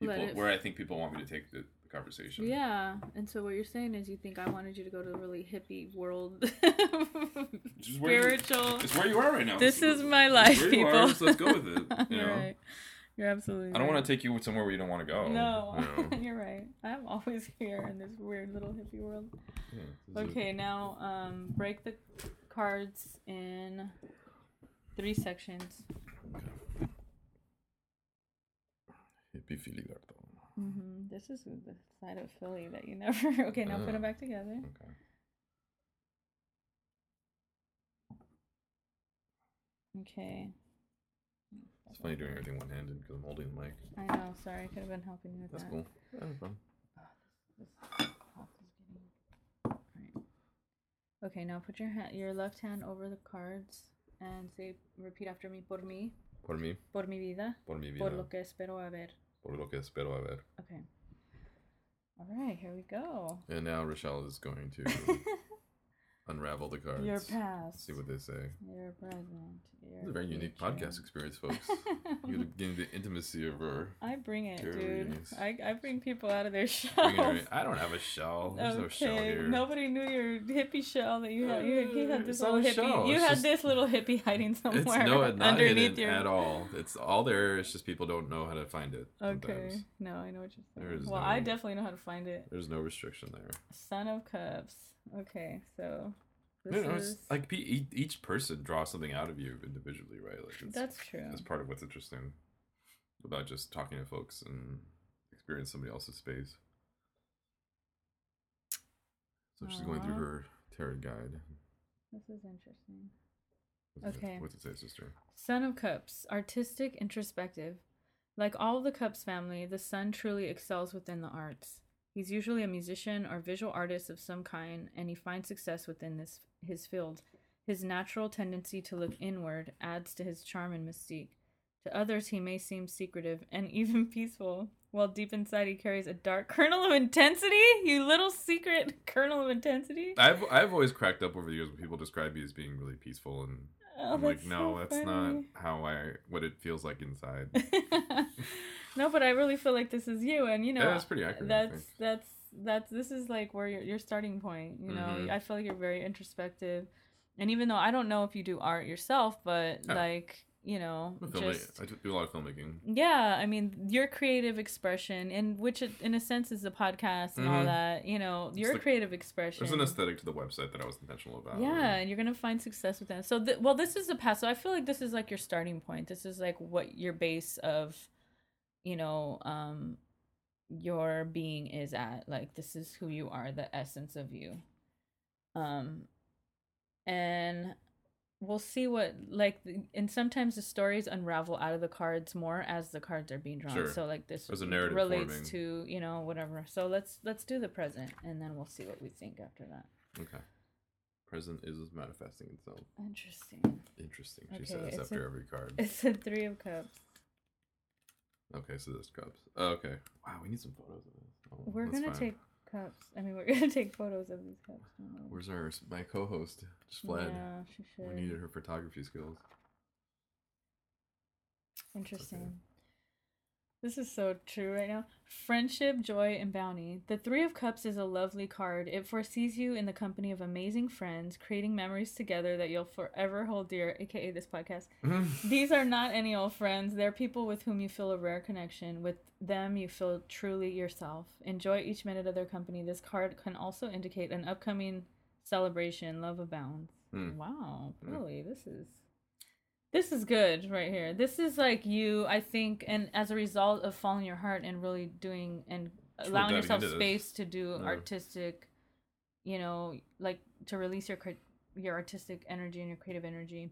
people it- where I think people want me to take the, the conversation. Yeah, and so what you're saying is you think I wanted you to go to a really hippie world, Just where you- spiritual. It's where you are right now. This It's- is my life, people. are, so let's go with it. You You're know. right. You're absolutely. I don't right. want to take you somewhere where you don't want to go. No, you know? you're right. I'm always here in this weird little hippie world. Yeah, Okay, now um, break the cards in three sections. Hippie filigrana. hmm This is the side of Philly that you never. Okay, now put Ah. them back together. Okay. Okay, It's funny doing everything one handed because I'm holding the mic. I know. Sorry, I could have been helping you with That's that. cool. Yeah, no problem. This cloth getting- Alright. Okay, now put your hand, your left hand over the cards and say, repeat after me. Por mí, Por mí, por mi vida, por mi vida, por lo que espero haber. por lo que espero haber. Okay. All right, here we go. And now Rochelle is going to unravel the cards. Your past. See what they say. Your present. Your It's a very unique podcast experience, folks. You're getting the intimacy of her. I bring it, dude. I, I bring people out of their. Bringing I don't have a shell. There's no shell Okay, here. nobody knew your hippie shell that you had. You, you had uh, this It's little hippie. shell, You it's had just- this little hippie hiding somewhere It's no, not underneath your. at all. It's all there. It's just people don't know how to find it. Okay. sometimes. No, I know what you're saying. Well, I definitely know how to find it. There's no restriction there. Son of Cups. Okay, so this You know, it's like each, person draws something out of you individually, right? Like it's, that's true. that's part of what's interesting about just talking to folks and experience somebody else's space. So she's going through her tarot guide. This is interesting. What's it- Okay. What's it say, sister? Son of Cups, artistic, introspective. Like all the Cups family, the son truly excels within the arts. He's usually a musician or visual artist of some kind, and he finds success within this his field. His natural tendency to look inward adds to his charm and mystique. To others, he may seem secretive and even peaceful, while deep inside he carries a dark kernel of intensity. You little secret kernel of intensity. I've I've always cracked up over the years when people describe me as being really peaceful, and Oh, I'm like, no, so that's not how I what it feels like inside. No, but I really feel like this is you, and you know, Yeah, that's pretty accurate, That's that's that's this is like where your your starting point. You know, Mhm. I feel like you're very introspective, and even though I don't know if you do art yourself, but Yeah. like you know, I'm a filmma- just I do a lot of filmmaking. yeah, I mean, your creative expression, and which in a sense is the podcast and all Mhm. that. You know, your like- creative expression. There's an aesthetic to the website that I was intentional about. Yeah, and you're gonna find success with that. So, th- well, this is the past. So, I feel like this is like your starting point. This is like what your base of, you know, um, your being is at. Like, this is who you are, the essence of you. Um, and we'll see what like, and sometimes the stories unravel out of the cards more as the cards are being drawn. Sure. So, like this There's a narrative relates forming. to you know whatever. So let's let's do the present, and then we'll see what we think after that. Okay. Present is manifesting itself. Interesting. Interesting. She Okay, says after a- every card. It's a three of cups. Okay, so this cups. Oh, okay. Wow, we need some photos of this. Oh, We're gonna fine. take cups. I mean, we're gonna take photos of these cups. Where's our my co-host? Just fled. Yeah, she should. We needed her photography skills. Interesting. This is so true right now. Friendship, joy, and bounty. The Three of Cups is a lovely card. It foresees you in the company of amazing friends, creating memories together that you'll forever hold dear, aka this podcast. These are not any old friends. They're people with whom you feel a rare connection. With them, you feel truly yourself. Enjoy each minute of their company. This card can also indicate an upcoming celebration. Love abounds. Hmm. Wow, Hmm. really, this is this is good right here. This is like you, I think, and as a result of following your heart and really doing and allowing yourself into this. space to do Yeah. artistic, you know, like to release your your artistic energy and your creative energy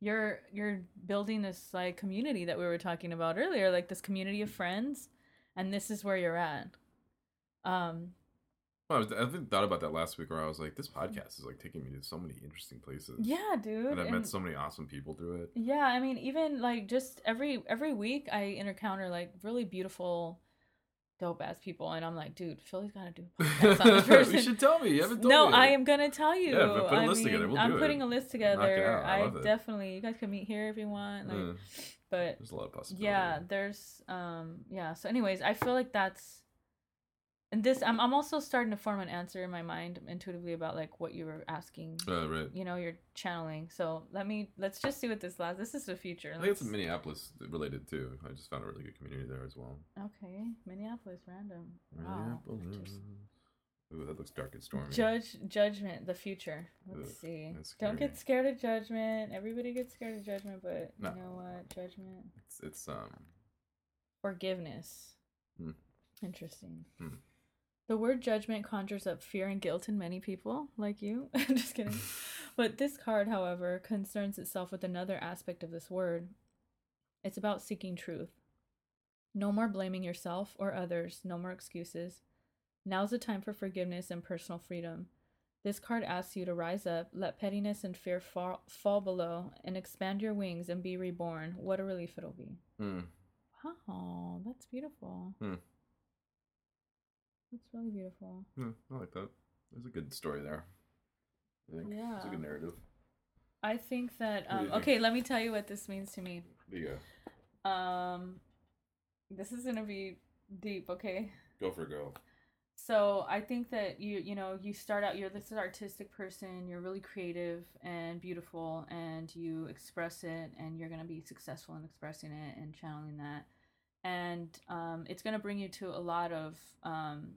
you're you're building this like community that we were talking about earlier like this community of friends and this is where you're at um Well, I, was, I think thought about that last week where I was like, this podcast is like taking me to so many interesting places. yeah dude And I've and- met so many awesome people through it. yeah i mean even like just every every week i encounter like really beautiful dope ass people and i'm like dude philly's gotta do a podcast on this person you should tell me. You haven't told no, me. I am gonna tell you. Yeah, but put a I list together. mean, We'll I'm do putting it. a list together. I I, definitely, you guys can meet here if you want. Like, Yeah, but there's a lot of possibilities. yeah there's um yeah so anyways i feel like that's and this I'm, I'm also starting to form an answer in my mind intuitively about like what you were asking Uh, right. you know you're channeling so let me let's just see what this lasts this is the future I think it's Minneapolis related too. I just found a really good community there as well. okay minneapolis random wow Minneapolis. Interesting. Ooh, that looks dark and stormy. judge judgment the future let's Ugh, see don't get scared of judgment everybody gets scared of judgment but No. you know what judgment It's, it's um. Forgiveness. Hmm. Interesting. Hmm. The word judgment conjures up fear and guilt in many people, like you. Just kidding. But this card, however, concerns itself with another aspect of this word. It's about seeking truth. No more blaming yourself or others, no more excuses. Now's the time for forgiveness and personal freedom. This card asks you to rise up, let pettiness and fear fall, fall below, and expand your wings and be reborn. What a relief it'll be. Hmm. Wow, that's beautiful. Hmm. That's really beautiful. Yeah, I like that. There's a good story there. I think. It's a good narrative. I think that um think? okay, let me tell you what this means to me. There go. Um this is going to be deep, okay? Go for a go. So, I think that you you know, you start out you're this artistic person, you're really creative and beautiful and you express it and you're going to be successful in expressing it and channeling that. And um it's going to bring you to a lot of um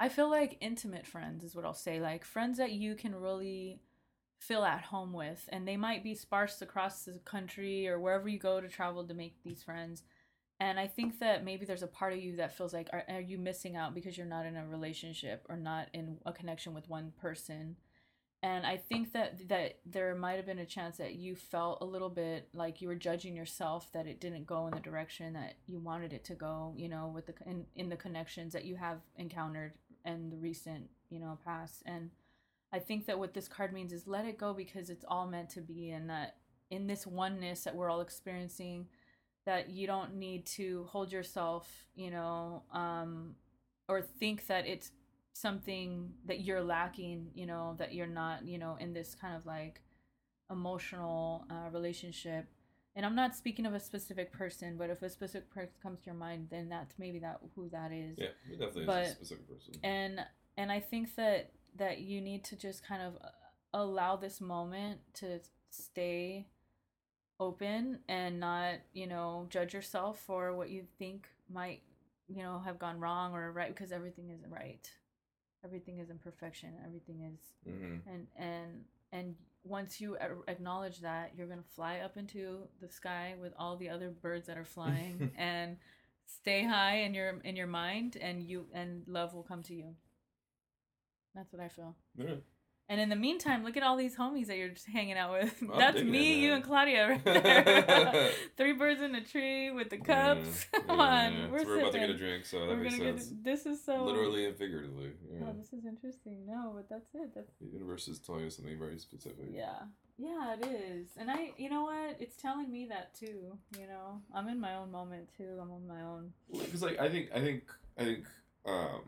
I feel like intimate friends is what I'll say. Like friends that you can really feel at home with. And they might be sparse across the country or wherever you go to travel to make these friends. And I think that maybe there's a part of you that feels like, are, are you missing out because you're not in a relationship or not in a connection with one person? and I think that that there might have been a chance that you felt a little bit like you were judging yourself that it didn't go in the direction that you wanted it to go. You know, with the in, in the connections that you have encountered in the recent you know past. And I think that what this card means is let it go because it's all meant to be, and that in this oneness that we're all experiencing, that you don't need to hold yourself, you know, um, or think that it's something that you're lacking you know that you're not you know in this kind of like emotional uh, relationship and i'm not speaking of a specific person but if a specific person comes to your mind then that's maybe that who that is. Yeah, it definitely But- is a specific person. and and i think that that you need to just kind of uh, allow this moment to stay open and not you know judge yourself for what you think might you know have gone wrong or right because everything isn't right. Everything is imperfection. Everything is hmm and and and once you acknowledge that you're going to fly up into the sky with all the other birds that are flying and stay high in your in your mind and you and love will come to you that's what i feel Yeah. And in the meantime look at all these homies that you're just hanging out with I'm that's me you and claudia right there three birds in a tree with the cups Yeah, come yeah, on yeah. we're, So we're about to get a drink, so that we're makes sense. get this is so Literally and figuratively. Yeah. oh this is interesting no but that's it that's The universe is telling us something very specific. Yeah. Yeah, it is. And I, you know what? It's telling me that too. You know, I'm in my own moment too. I'm on my own. because like I think I think I think um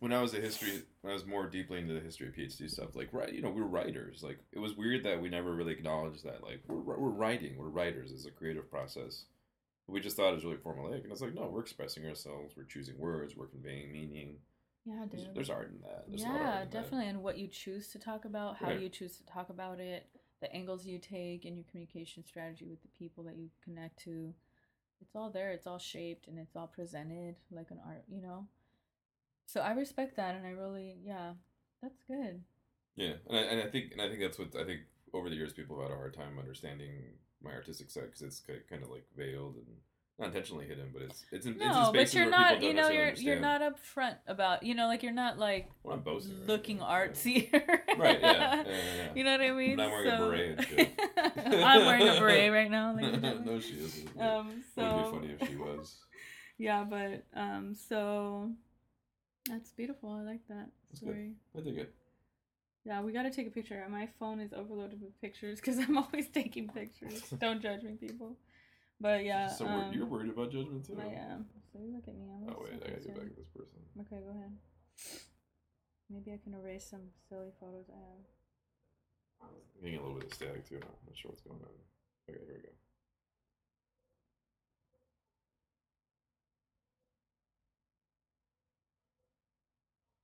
when I was a history when I was more deeply into the history of PhD stuff like right you know we were writers like it was weird that we never really acknowledged that like we're we're writing we're writers as a creative process we just thought it was really formulaic and it's like no we're expressing ourselves we're choosing words we're conveying meaning Yeah, there's, dude. there's art in that there's a lot of yeah, in that. definitely. And what you choose to talk about, how Right. you choose to talk about it, the angles you take, and your communication strategy with the people that you connect to. It's all there. It's all shaped and it's all presented like an art. You know. So I respect that, and I really, yeah, that's good. Yeah, and I, and I think and I think that's what I think over the years people have had a hard time understanding my artistic side because it's kind of like veiled and not intentionally hidden, but it's it's in, it's No, but you're not. You know, you're you're not upfront about. You know, like you're not like Well, I'm boasting. right? looking Yeah. artsy. Right, yeah, yeah, yeah. You know what I mean? not wearing a beret. I'm wearing a beret right now. gentlemen. no, she isn't. Um. so... it would be funny if she was. Yeah, but um. So. That's beautiful. I like that That's good. I it. Yeah, we gotta take a picture. My phone is overloaded with pictures because I'm always taking pictures. Don't judge me, people. But yeah. so um, you're worried about judgment too. I am. So you look at me. I'm Oh wait, I gotta get back to this person. Okay, go ahead. Maybe I can erase some silly photos I have. I'm getting a little bit of static too. I'm not sure what's going on. Okay, here we go.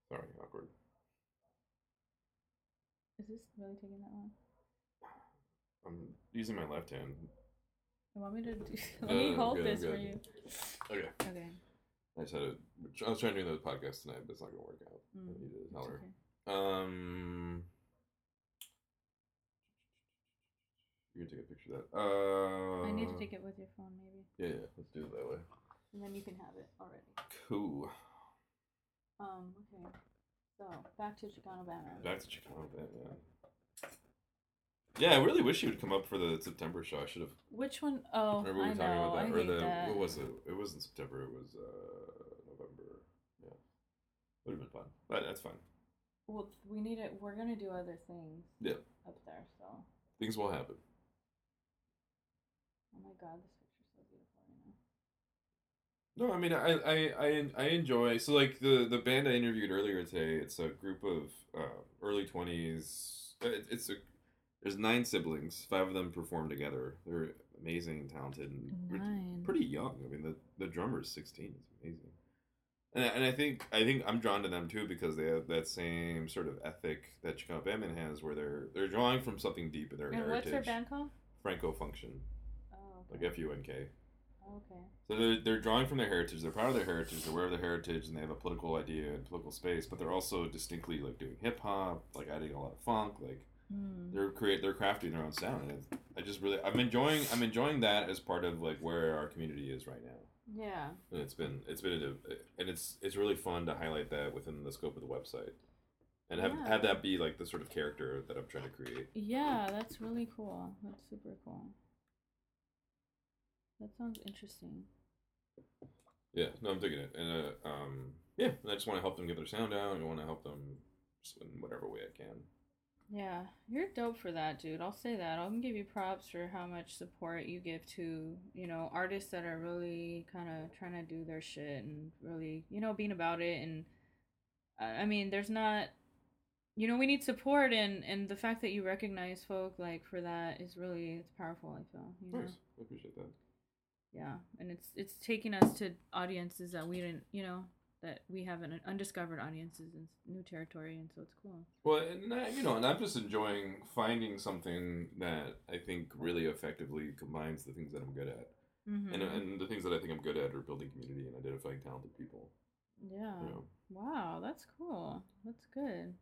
Sorry, awkward. Is this really taking that long? I'm using my left hand. You want me to do? Let me no, hold good, this for good. you. Okay. Okay. I just had to. I was trying to do the podcast tonight, but it's not gonna work out. Mm, I need to it's okay. Um, you're gonna take a picture of that. Uh, I need to take it with your phone, maybe, Yeah, yeah. Let's do it that way. and then you can have it already. Cool. Um. Okay. So back to Chicano Batman. Back to Chicano Batman. Yeah, I really wish you would come up for the September show. I should have. Which one? Oh, Remember we I were know. talking about I that, or the that. what was it? It wasn't September. It was uh November. Yeah, would have been fun, but that's fine. Well, we need it. We're gonna do other things. Yeah. Up there, so. Things will happen. Oh my God, this picture's so beautiful right now. No, I mean I I I, I enjoy so like the the band I interviewed earlier today. It's a group of uh, early twenties. It, it's a there's nine siblings. Five of them perform together. They're amazing, and talented, and Nine. pretty young. I mean the the drummer is sixteen. It's amazing. And, and I think I think I'm drawn to them too because they have that same sort of ethic that Chicano Batman has, where they're they're drawing from something deep in their And heritage. what's their band called? Franco Funktion, Oh. like F U N K. okay. So they're, they're drawing from their heritage. They're proud of their heritage. They're aware of their heritage, and they have a political idea and political space. But they're also distinctly like doing hip hop, like adding a lot of funk. Like Hmm. they're create they're crafting their own sound. And I just really I'm enjoying I'm enjoying that as part of like where our community is right now. Yeah. And it's been it's been a, and it's it's really fun to highlight that within the scope of the website. and have Yeah. have that be like the sort of character that I'm trying to create. Yeah, that's really cool. That's super cool. That sounds interesting. Yeah, no, I'm digging it, and uh, um, yeah, and I just want to help them get their sound out. and I want to help them in whatever way I can. Yeah, you're dope for that, dude. I'll say that. I'll give you props for how much support you give to, you know, artists that are really kind of trying to do their shit and really, you know, being about it. And I I mean, there's not, you know, we need support, and and the fact that you recognize folk like for that is really it's powerful. I feel, you know. I appreciate that. Yeah, and it's it's taking us to audiences that we didn't, you know, that we haven't undiscovered audiences in new territory, and so it's cool. Well, and I, you know, and I'm just enjoying finding something that I think really effectively combines the things that I'm good at, Mm-hmm. and and the things that I think I'm good at are building community and identifying talented people. yeah. You know, Wow, that's cool. That's good.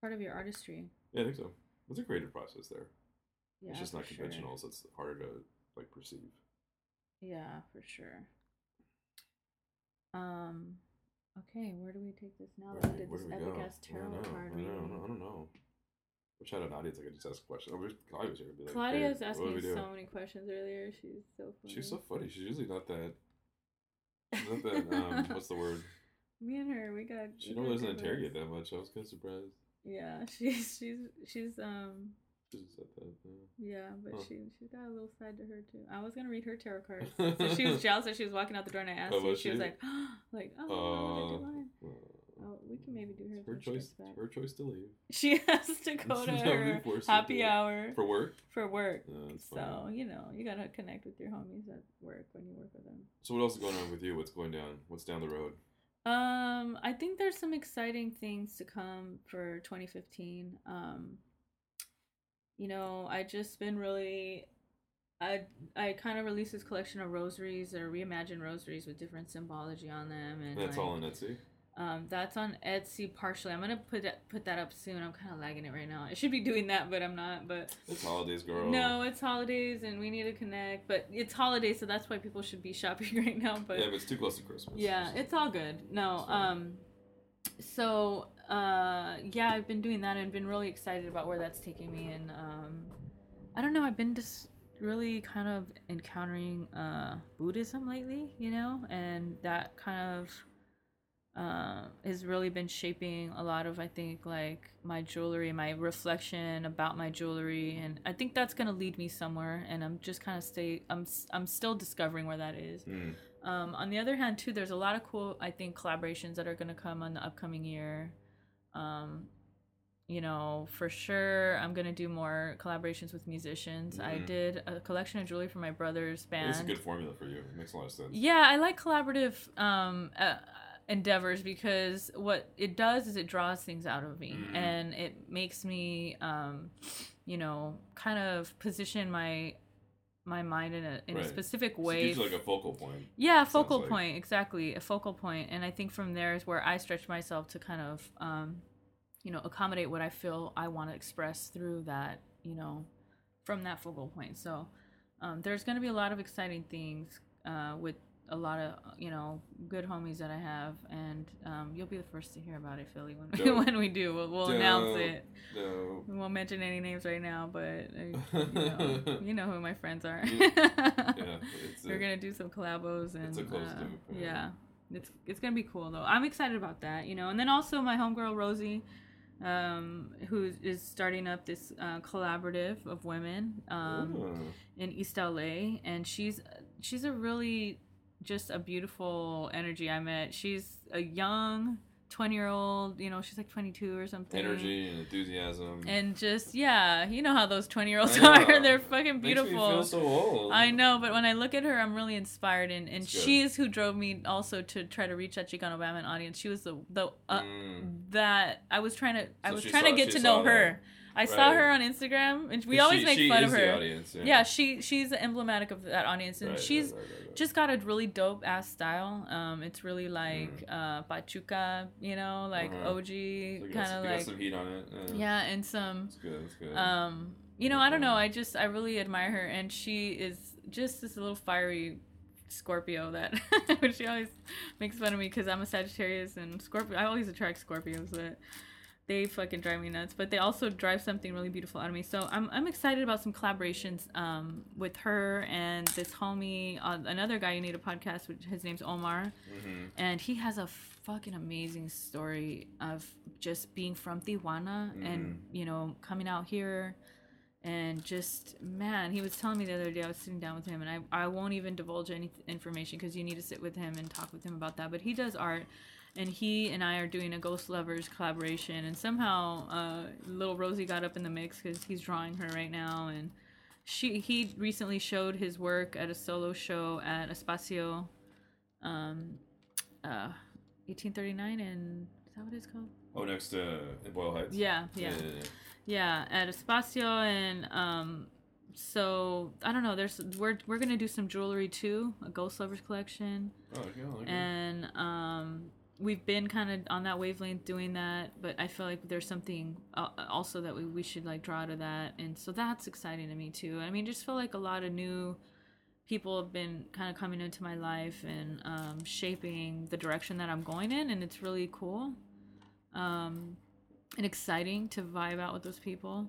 Part of your artistry. yeah, I think so. It's a creative process there. Yeah, it's just not sure. conventional, so it's harder to like perceive. Yeah, for sure. Um, okay, where do we take this now that we did this epic ass I tarot know. card I don't know. I don't, I don't know. Wish I had an audience. I could just ask a question. I wish Claudia was here. Be like, Claudia hey, was what asking do we me do? so many questions earlier. She's so funny. She's so funny. She's usually not that. Not that. Um, what's the word? Me and her, we got. She we don't doesn't interrogate that much. I was kind of surprised. Yeah, she's she's she's um She just said that. yeah, but Huh. she she's got a little side to her too. I was gonna read her tarot cards. so she was jealous that she was walking out the door and I asked Oh, you. was She was she? like, like, oh, I Uh, do mine. uh, Oh, we can maybe do hers it's her choice. Her choice to leave She has to go to her her happy hour for work. for work. That's So you know you gotta connect with your homies at work when you work with them. So what else is going on with you? What's going down? What's down the road? Um, I think there's some exciting things to come for 2015. Um, you know, I just been really, I I kind of released this collection of rosaries or reimagined rosaries with different symbology on them, and That's like, all on Etsy. Um, that's on Etsy partially. I'm gonna put that put that up soon. I'm kind of lagging it right now. I should be doing that, but I'm not. But It's holidays, girl. no, it's holidays and we need to connect. But it's holidays, so that's why people should be shopping right now. But yeah, but it's too close to Christmas. yeah, it's all good. No, um, so uh, yeah, I've been doing that and been really excited about where that's taking me. And um, I don't know, I've been just really kind of encountering uh Buddhism lately, you know, and that kind of uh, has really been shaping a lot of I think like my jewelry, my reflection about my jewelry, and I think that's gonna lead me somewhere. And I'm just kind of stay. I'm I'm still discovering where that is. Mm. Um, on the other hand, too, there's a lot of cool, I think, collaborations that are going to come on the upcoming year. Um, you know, for sure, I'm to do more collaborations with musicians. I Mhm. did a collection of jewelry for my brother's band. It's a good formula for you. It makes a lot of sense. Yeah, I like collaborative um, uh, endeavors because what it does is it draws things out of me Mhm. and it makes me, um, you know, kind of position my my mind in a in Right. a specific So it way. you like a focal point. Yeah, focal like. point, exactly. A focal point. And I think from there is where I stretch myself to kind of, um, you know, accommodate what I feel I want to express through that, you know, from that focal point. So um, there's going to be a lot of exciting things uh, with a lot of, you know, good homies that I have. And um, you'll be the first to hear about it, Philly, when we, when we do. We'll, we'll announce it. No. We won't mention any names right now, but uh, you, know, you know who my friends are. Yeah, it's We're a- gonna do some collabos and It's uh, loop, yeah. yeah. it's it's gonna be cool though. I'm excited about that, you know. And then also my homegirl Rosie, um, who is starting up this uh, collaborative of women um, in East LA, and she's she's a really just a beautiful energy. I met. She's a young twenty year old. You know, she's like twenty two or something. energy and enthusiasm. And just yeah, you know how those twenty year olds are. They're fucking beautiful. Makes me feel so old. I know, but when I look at her, I'm really inspired, and, and she's who drove me also to try to reach that Chicano Batman audience. She was the the uh, Mm. that I was trying to I was trying to get to know saw her. I saw her on Instagram, and we always she- make she fun of her. audience, yeah. yeah. she she's emblematic of that audience, and Right, right, she's right, right, right. just got a really dope ass style. Um, it's really like Mm. uh Pachuca, you know, like Uh-huh. OG kind some- of like some heat on it. Yeah, yeah, and some That's good. That's good. um you know i don't know i just i really admire her and she is just this little fiery scorpio that she always makes fun of me because i'm a sagittarius and scorpio i always attract scorpios but they fucking drive me nuts, but they also drive something really beautiful out of me. So I'm I'm excited about some collaborations um with her and this homie, uh, another guy you need a podcast. Which his name's Omar, Mm-hmm. and he has a fucking amazing story of just being from Tijuana and you know coming out here. And just man, he was telling me the other day I was sitting down with him, and I I won't even divulge any information because you need to sit with him and talk with him about that. But he does art, and he and I are doing a Ghost Lovers collaboration. And somehow, uh, little Rosie got up in the mix because he's drawing her right now, and she he recently showed his work at a solo show at Espacio, um, uh, 1839, and is that what it's called? Oh, next to Boyle Heights. Yeah, yeah, yeah, at Espacio, and um, so I don't know. There's we're we're gonna do some jewelry too, a Ghost Lovers collection Oh, okay. Like and um, we've been kind of on that wavelength doing that but i feel like there's something uh, also that we, we should like draw out of that and so that's exciting to me too i mean just feel like a lot of new people have been kind of coming into my life and um, shaping the direction that i'm going in and it's really cool um, and exciting to vibe out with those people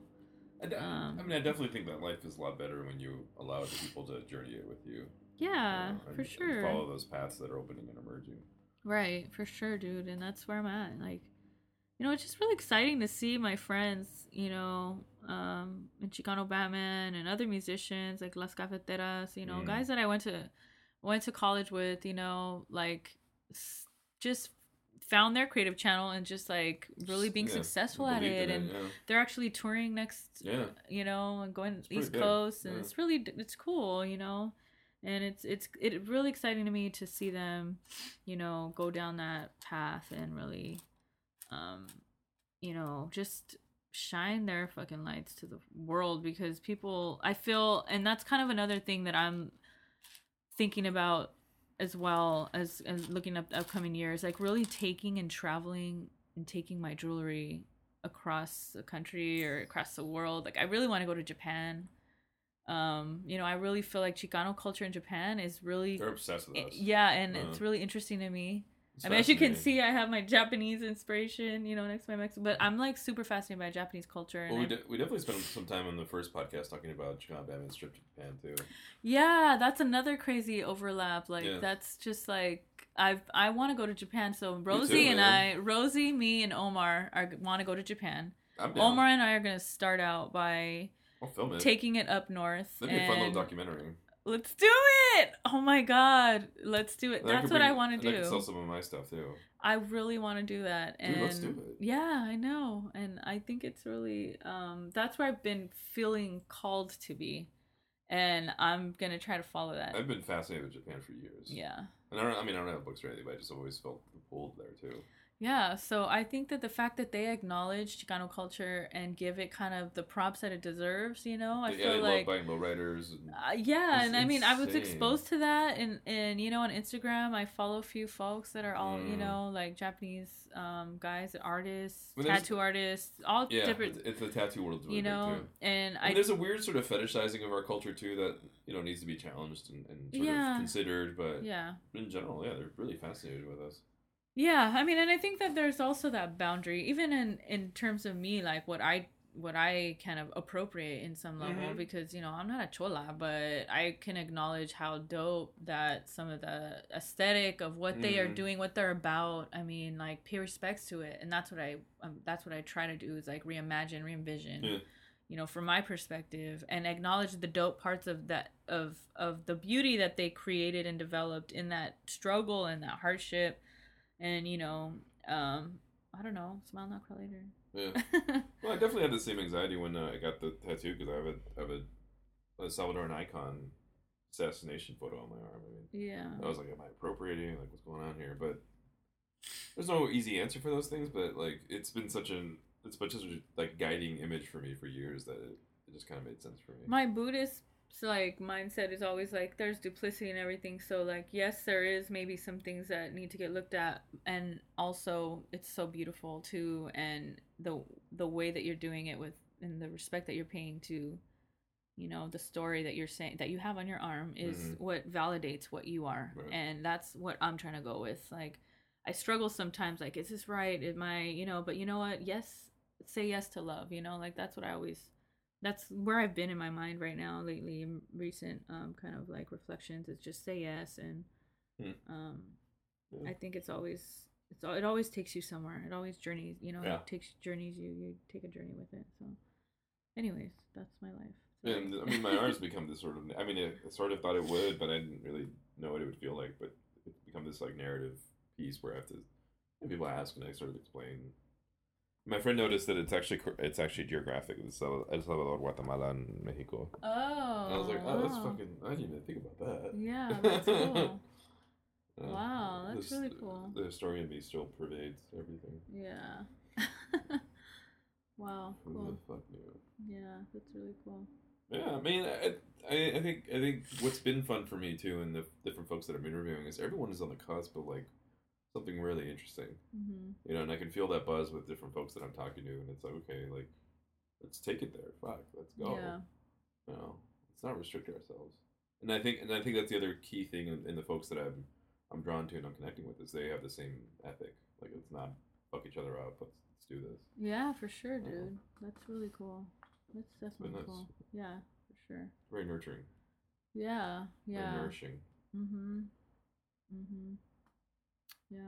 I, de- um, I mean, I definitely think that life is a lot better when you allow other people to journey it with you. yeah you know, for sure follow those paths that are opening and emerging. Right, for sure, dude. And that's where I'm at. Like, you know, it's just really exciting to see my friends, you know, um, and Chicano Batman and other musicians like Las Cafeteras, you know, Mm. guys that I went to went to college with, you know, like s- just found their creative channel and just like really being Yeah, successful at believed it and yeah. they're actually touring next Yeah. you know and going pretty east big, coast and yeah. it's really it's cool you know and it's it's it really exciting to me to see them you know go down that path and really um you know just shine their fucking lights to the world because people i feel and that's kind of another thing that i'm thinking about as well as, as looking up the upcoming years like really taking and traveling and taking my jewelry across the country or across the world. Like i really want to go to japan um you know i really feel like chicano culture in japan is really They're obsessed with us. yeah and Uh. it's really interesting to me It's I mean, as you can see, I have my Japanese inspiration, you know, next to my Mexican. But I'm like super fascinated by Japanese culture. And Well, we, de- we definitely spent some time on the first podcast talking about Chicano Batman's trip to Japan too. yeah, that's another crazy overlap. Like Yeah. that's just like I've I want to go to Japan. So Rosie too, and. I, Rosie, me, and Omar are want to go to Japan. Omar and I are gonna start out by I'll film it. taking it up north. That'd be a fun little documentary. Let's do it! Oh my god, let's do it. And That's could what I want to I could sell some of my stuff too. I really want to do that. And Dude, let's do it. Yeah, I know. And I think it's really um that's where I've been feeling called to be. And I'm going to try to follow that. I've been fascinated with Japan for years. Yeah. And I don't. I mean, I don't have books or anything, but I just always felt pulled there too. Yeah, so I think that the fact that they acknowledge Chicano culture and give it kind of the props that it deserves, you know, I yeah, feel like love buying lowriders. And, Uh, yeah, and I mean, I was exposed to that, and and you know, on Instagram, I follow a few folks that are all you Mm. know, like Japanese um guys, artists, Well, tattoo artists, all yeah, different, it's, it's the tattoo world, you know, too. and And I there's a weird sort of fetishizing of our culture too that you know needs to be challenged and, and sort Yeah. of considered. But yeah, in general, yeah, they're really fascinated with us. Yeah. I mean, and I think that there's also that boundary, even in in terms of me, like what I what I kind of appropriate in some level Mhm. because you know I'm not a chola, but I can acknowledge how dope that some of the aesthetic of what they are Mhm. doing, what they're about. I mean, like pay respects to it, and that's what I um, that's what I try to do is like reimagine, re-envision. Yeah. You know, from my perspective, and acknowledge the dope parts of that of of the beauty that they created and developed in that struggle and that hardship, and you know, um, I don't know, smile now, cry later. Yeah. Well, I definitely had the same anxiety when uh, I got the tattoo because I have a I have a, a Salvadoran icon assassination photo on my arm. I mean, yeah. I was like, am I appropriating? Like, what's going on here? But there's no easy answer for those things. But like, it's been such an it's been such a like guiding image for me for years that it, it just kind of made sense for me. my buddhist like mindset is always like there's duplicity and everything so like yes there is maybe some things that need to get looked at and also it's so beautiful too and the the way that you're doing it with and the respect that you're paying to you know the story that you're saying that you have on your arm is Mhm. what validates what you are Right. and that's what i'm trying to go with like I struggle sometimes. Like, is this right? Am I, you know? But you know what? Yes, say yes to love. You know, like that's what I always. That's where I've been in my mind right now lately. In recent um kind of like reflections is just say yes and Hmm. um Yeah. I think it's always it's it always takes you somewhere. It always journeys, you know, Yeah. it takes journeys you you take a journey with it. So anyways, that's my life. So- And I mean, my arms become this sort of. I mean, I sort of thought it would, but I didn't really know what it would feel like. But it's become this like narrative piece where I have to. And people ask, and I sort of explain. My friend noticed that it's actually it's actually geographic. It's El El Salvador, Guatemala, and Mexico. Oh. And I was like, oh, that's fucking. I didn't even think about that. Yeah, that's cool. Uh, Wow, that's this- really cool. The historian in me still pervades everything. Yeah. wow, Who cool. the fuck knew? Yeah, that's really cool. Yeah, I mean, I, I, I think I think what's been fun for me too, and the different folks that I'm interviewing is everyone is on the cusp of like something really interesting, hmm you know, and I can feel that buzz with different folks that I'm talking to, and it's like, okay, like let's take it there, fuck, let's go, Yeah. you know, let's not restrict ourselves, and I think and I think that's the other key thing in, in the folks that I'm I'm drawn to and I'm connecting with is they have the same ethic, like it's not fuck each other up, let's let's do this. Yeah, for sure, dude. That's really cool. That's definitely cool. Yeah, for sure. Very nurturing, Yeah, very yeah. nourishing. Mm Mhm. Mhm. Yeah.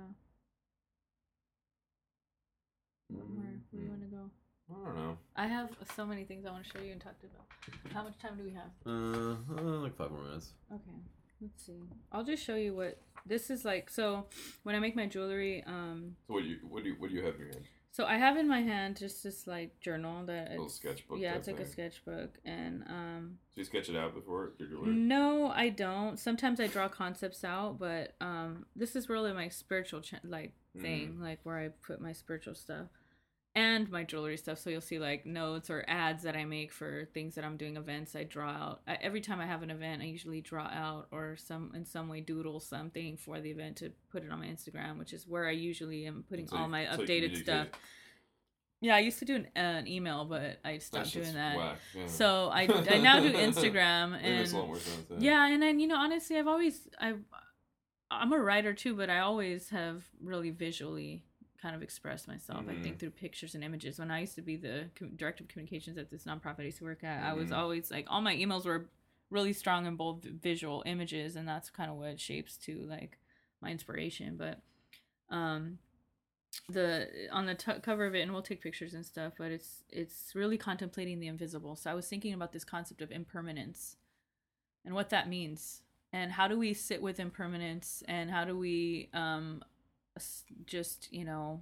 Where, where do you Mhm. want to go? I don't know. I have so many things I want to show you and talk to you about. How much time do we have? Uh, like five more minutes. Okay, let's see. I'll just show you what this is like. So when I make my jewelry, um, So what do you what do you what do you have in your hand? So I have in my hand just this like journal that Little sketchbook. yeah, it's like a sketchbook, and um, So you sketch it out before no, I don't. Sometimes I draw concepts out, but um, this is really my spiritual ch- like thing, like where I put my spiritual stuff and my jewelry stuff. So you'll see like notes or ads that I make for things that I'm doing events. I draw out I, every time I have an event. I usually draw out or some in some way doodle something for the event to put it on my Instagram, which is where I usually am putting So all my updated communicate. stuff. Yeah, I used to do an, an email, but I stopped doing that. yeah. So I, I now do Instagram It makes a lot and yeah, and then you know honestly, I've always I I'm a writer too, but I always have really visually kind of express myself. I Mhm. think through pictures and images. When I used to be the com- director of communications at this nonprofit I used to work at, I was Mhm. always like all my emails were really strong and bold visual images, and that's kind of what shapes to like my inspiration. But um the on the t- cover of it and we'll take pictures and stuff but it's it's really contemplating the invisible so i was thinking about this concept of impermanence and what that means and how do we sit with impermanence and how do we um just you know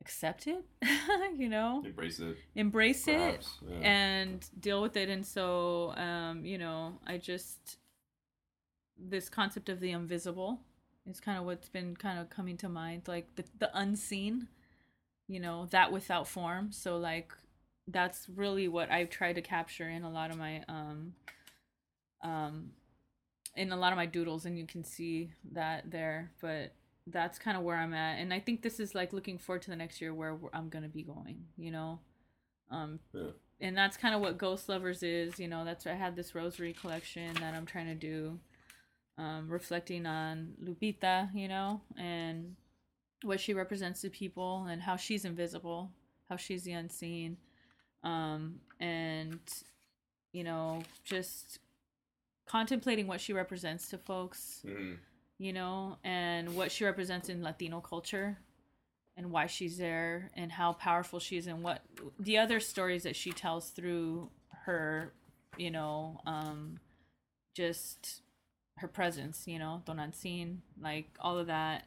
accept it you know Embrace it. embrace it Yeah. and deal with it and so um you know i just this concept of the invisible is kind of what's been kind of coming to mind like the, the unseen you know that without form so like that's really what i try to capture in a lot of my um um in a lot of my doodles and you can see that there but that's kind of where i'm at and i think this is like looking forward to the next year where i'm gonna be going you know um Yeah. and that's kind of what ghost lovers is you know that's i had this rosary collection that i'm trying to do um reflecting on lupita you know and what she represents to people and how she's invisible how she's the unseen um and you know just contemplating what she represents to folks Mhm. You know, and what she represents in Latino culture and why she's there and how powerful she is and what the other stories that she tells through her, you know, um just her presence, you know, Tonantzin, like all of that.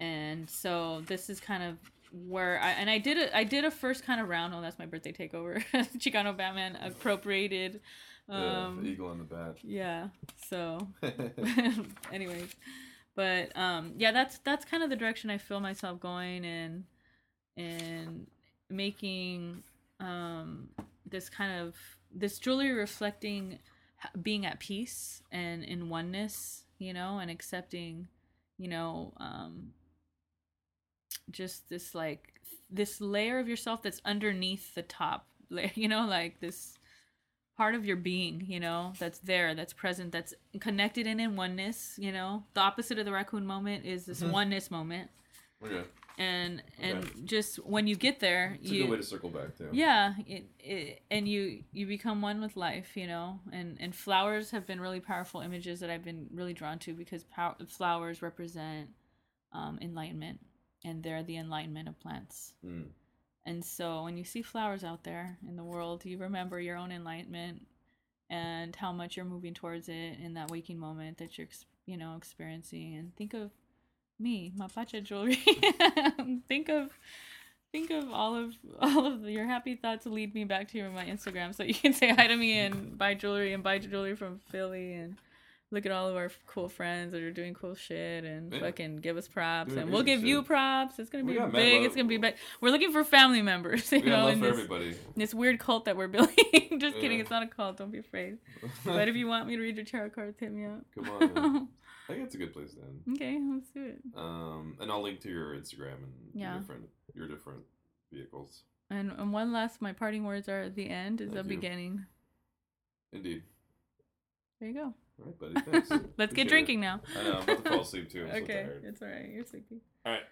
And so this is kind of where I and I did a I did a first kind of round. Oh, that's my birthday takeover. Chicano Batman appropriated. Um, the eagle on the bat. yeah. So anyways but um yeah that's that's kind of the direction i feel myself going and and making um this kind of this jewelry reflecting being at peace and in oneness you know and accepting you know um just this like this layer of yourself that's underneath the top layer you know like this part of your being, you know, that's there, that's present, that's connected and in oneness, you know. The opposite of the raccoon moment is this Mhm. oneness moment. Okay. And and Okay. just when you get there, It's a you good way to circle back too. yeah it, it, and you you become one with life you know and and flowers have been really powerful images that i've been really drawn to because pow- flowers represent um, enlightenment and they're the enlightenment of plants Mm. And so when you see flowers out there in the world you remember your own enlightenment and how much you're moving towards it in that waking moment that you're you know experiencing. And think of me Mapache jewelry. Think of think of all of all of your happy thoughts lead me back to you on my instagram so you can say hi to me and buy jewelry and buy jewelry from philly and look at all of our cool friends that are doing cool shit and Yeah. fucking give us props and we'll give you props it's gonna be big it's gonna be big we're looking for family members you We know love in for this everybody. this weird cult that we're building. Just kidding, it's not a cult. Don't be afraid. But if you want me to read your tarot cards, hit me up. Come on. I think it's a good place then. okay, let's do it. Um, and I'll link to your Instagram and Yeah. your different your different vehicles. And, and one last, my parting words are: the end is the Thank you. beginning. Indeed. There you go. All right, buddy. Thanks. Let's Appreciate get it. drinking now. I know. I'm about to fall asleep too. I'm so okay, tired. it's all right. You're sleepy. All right.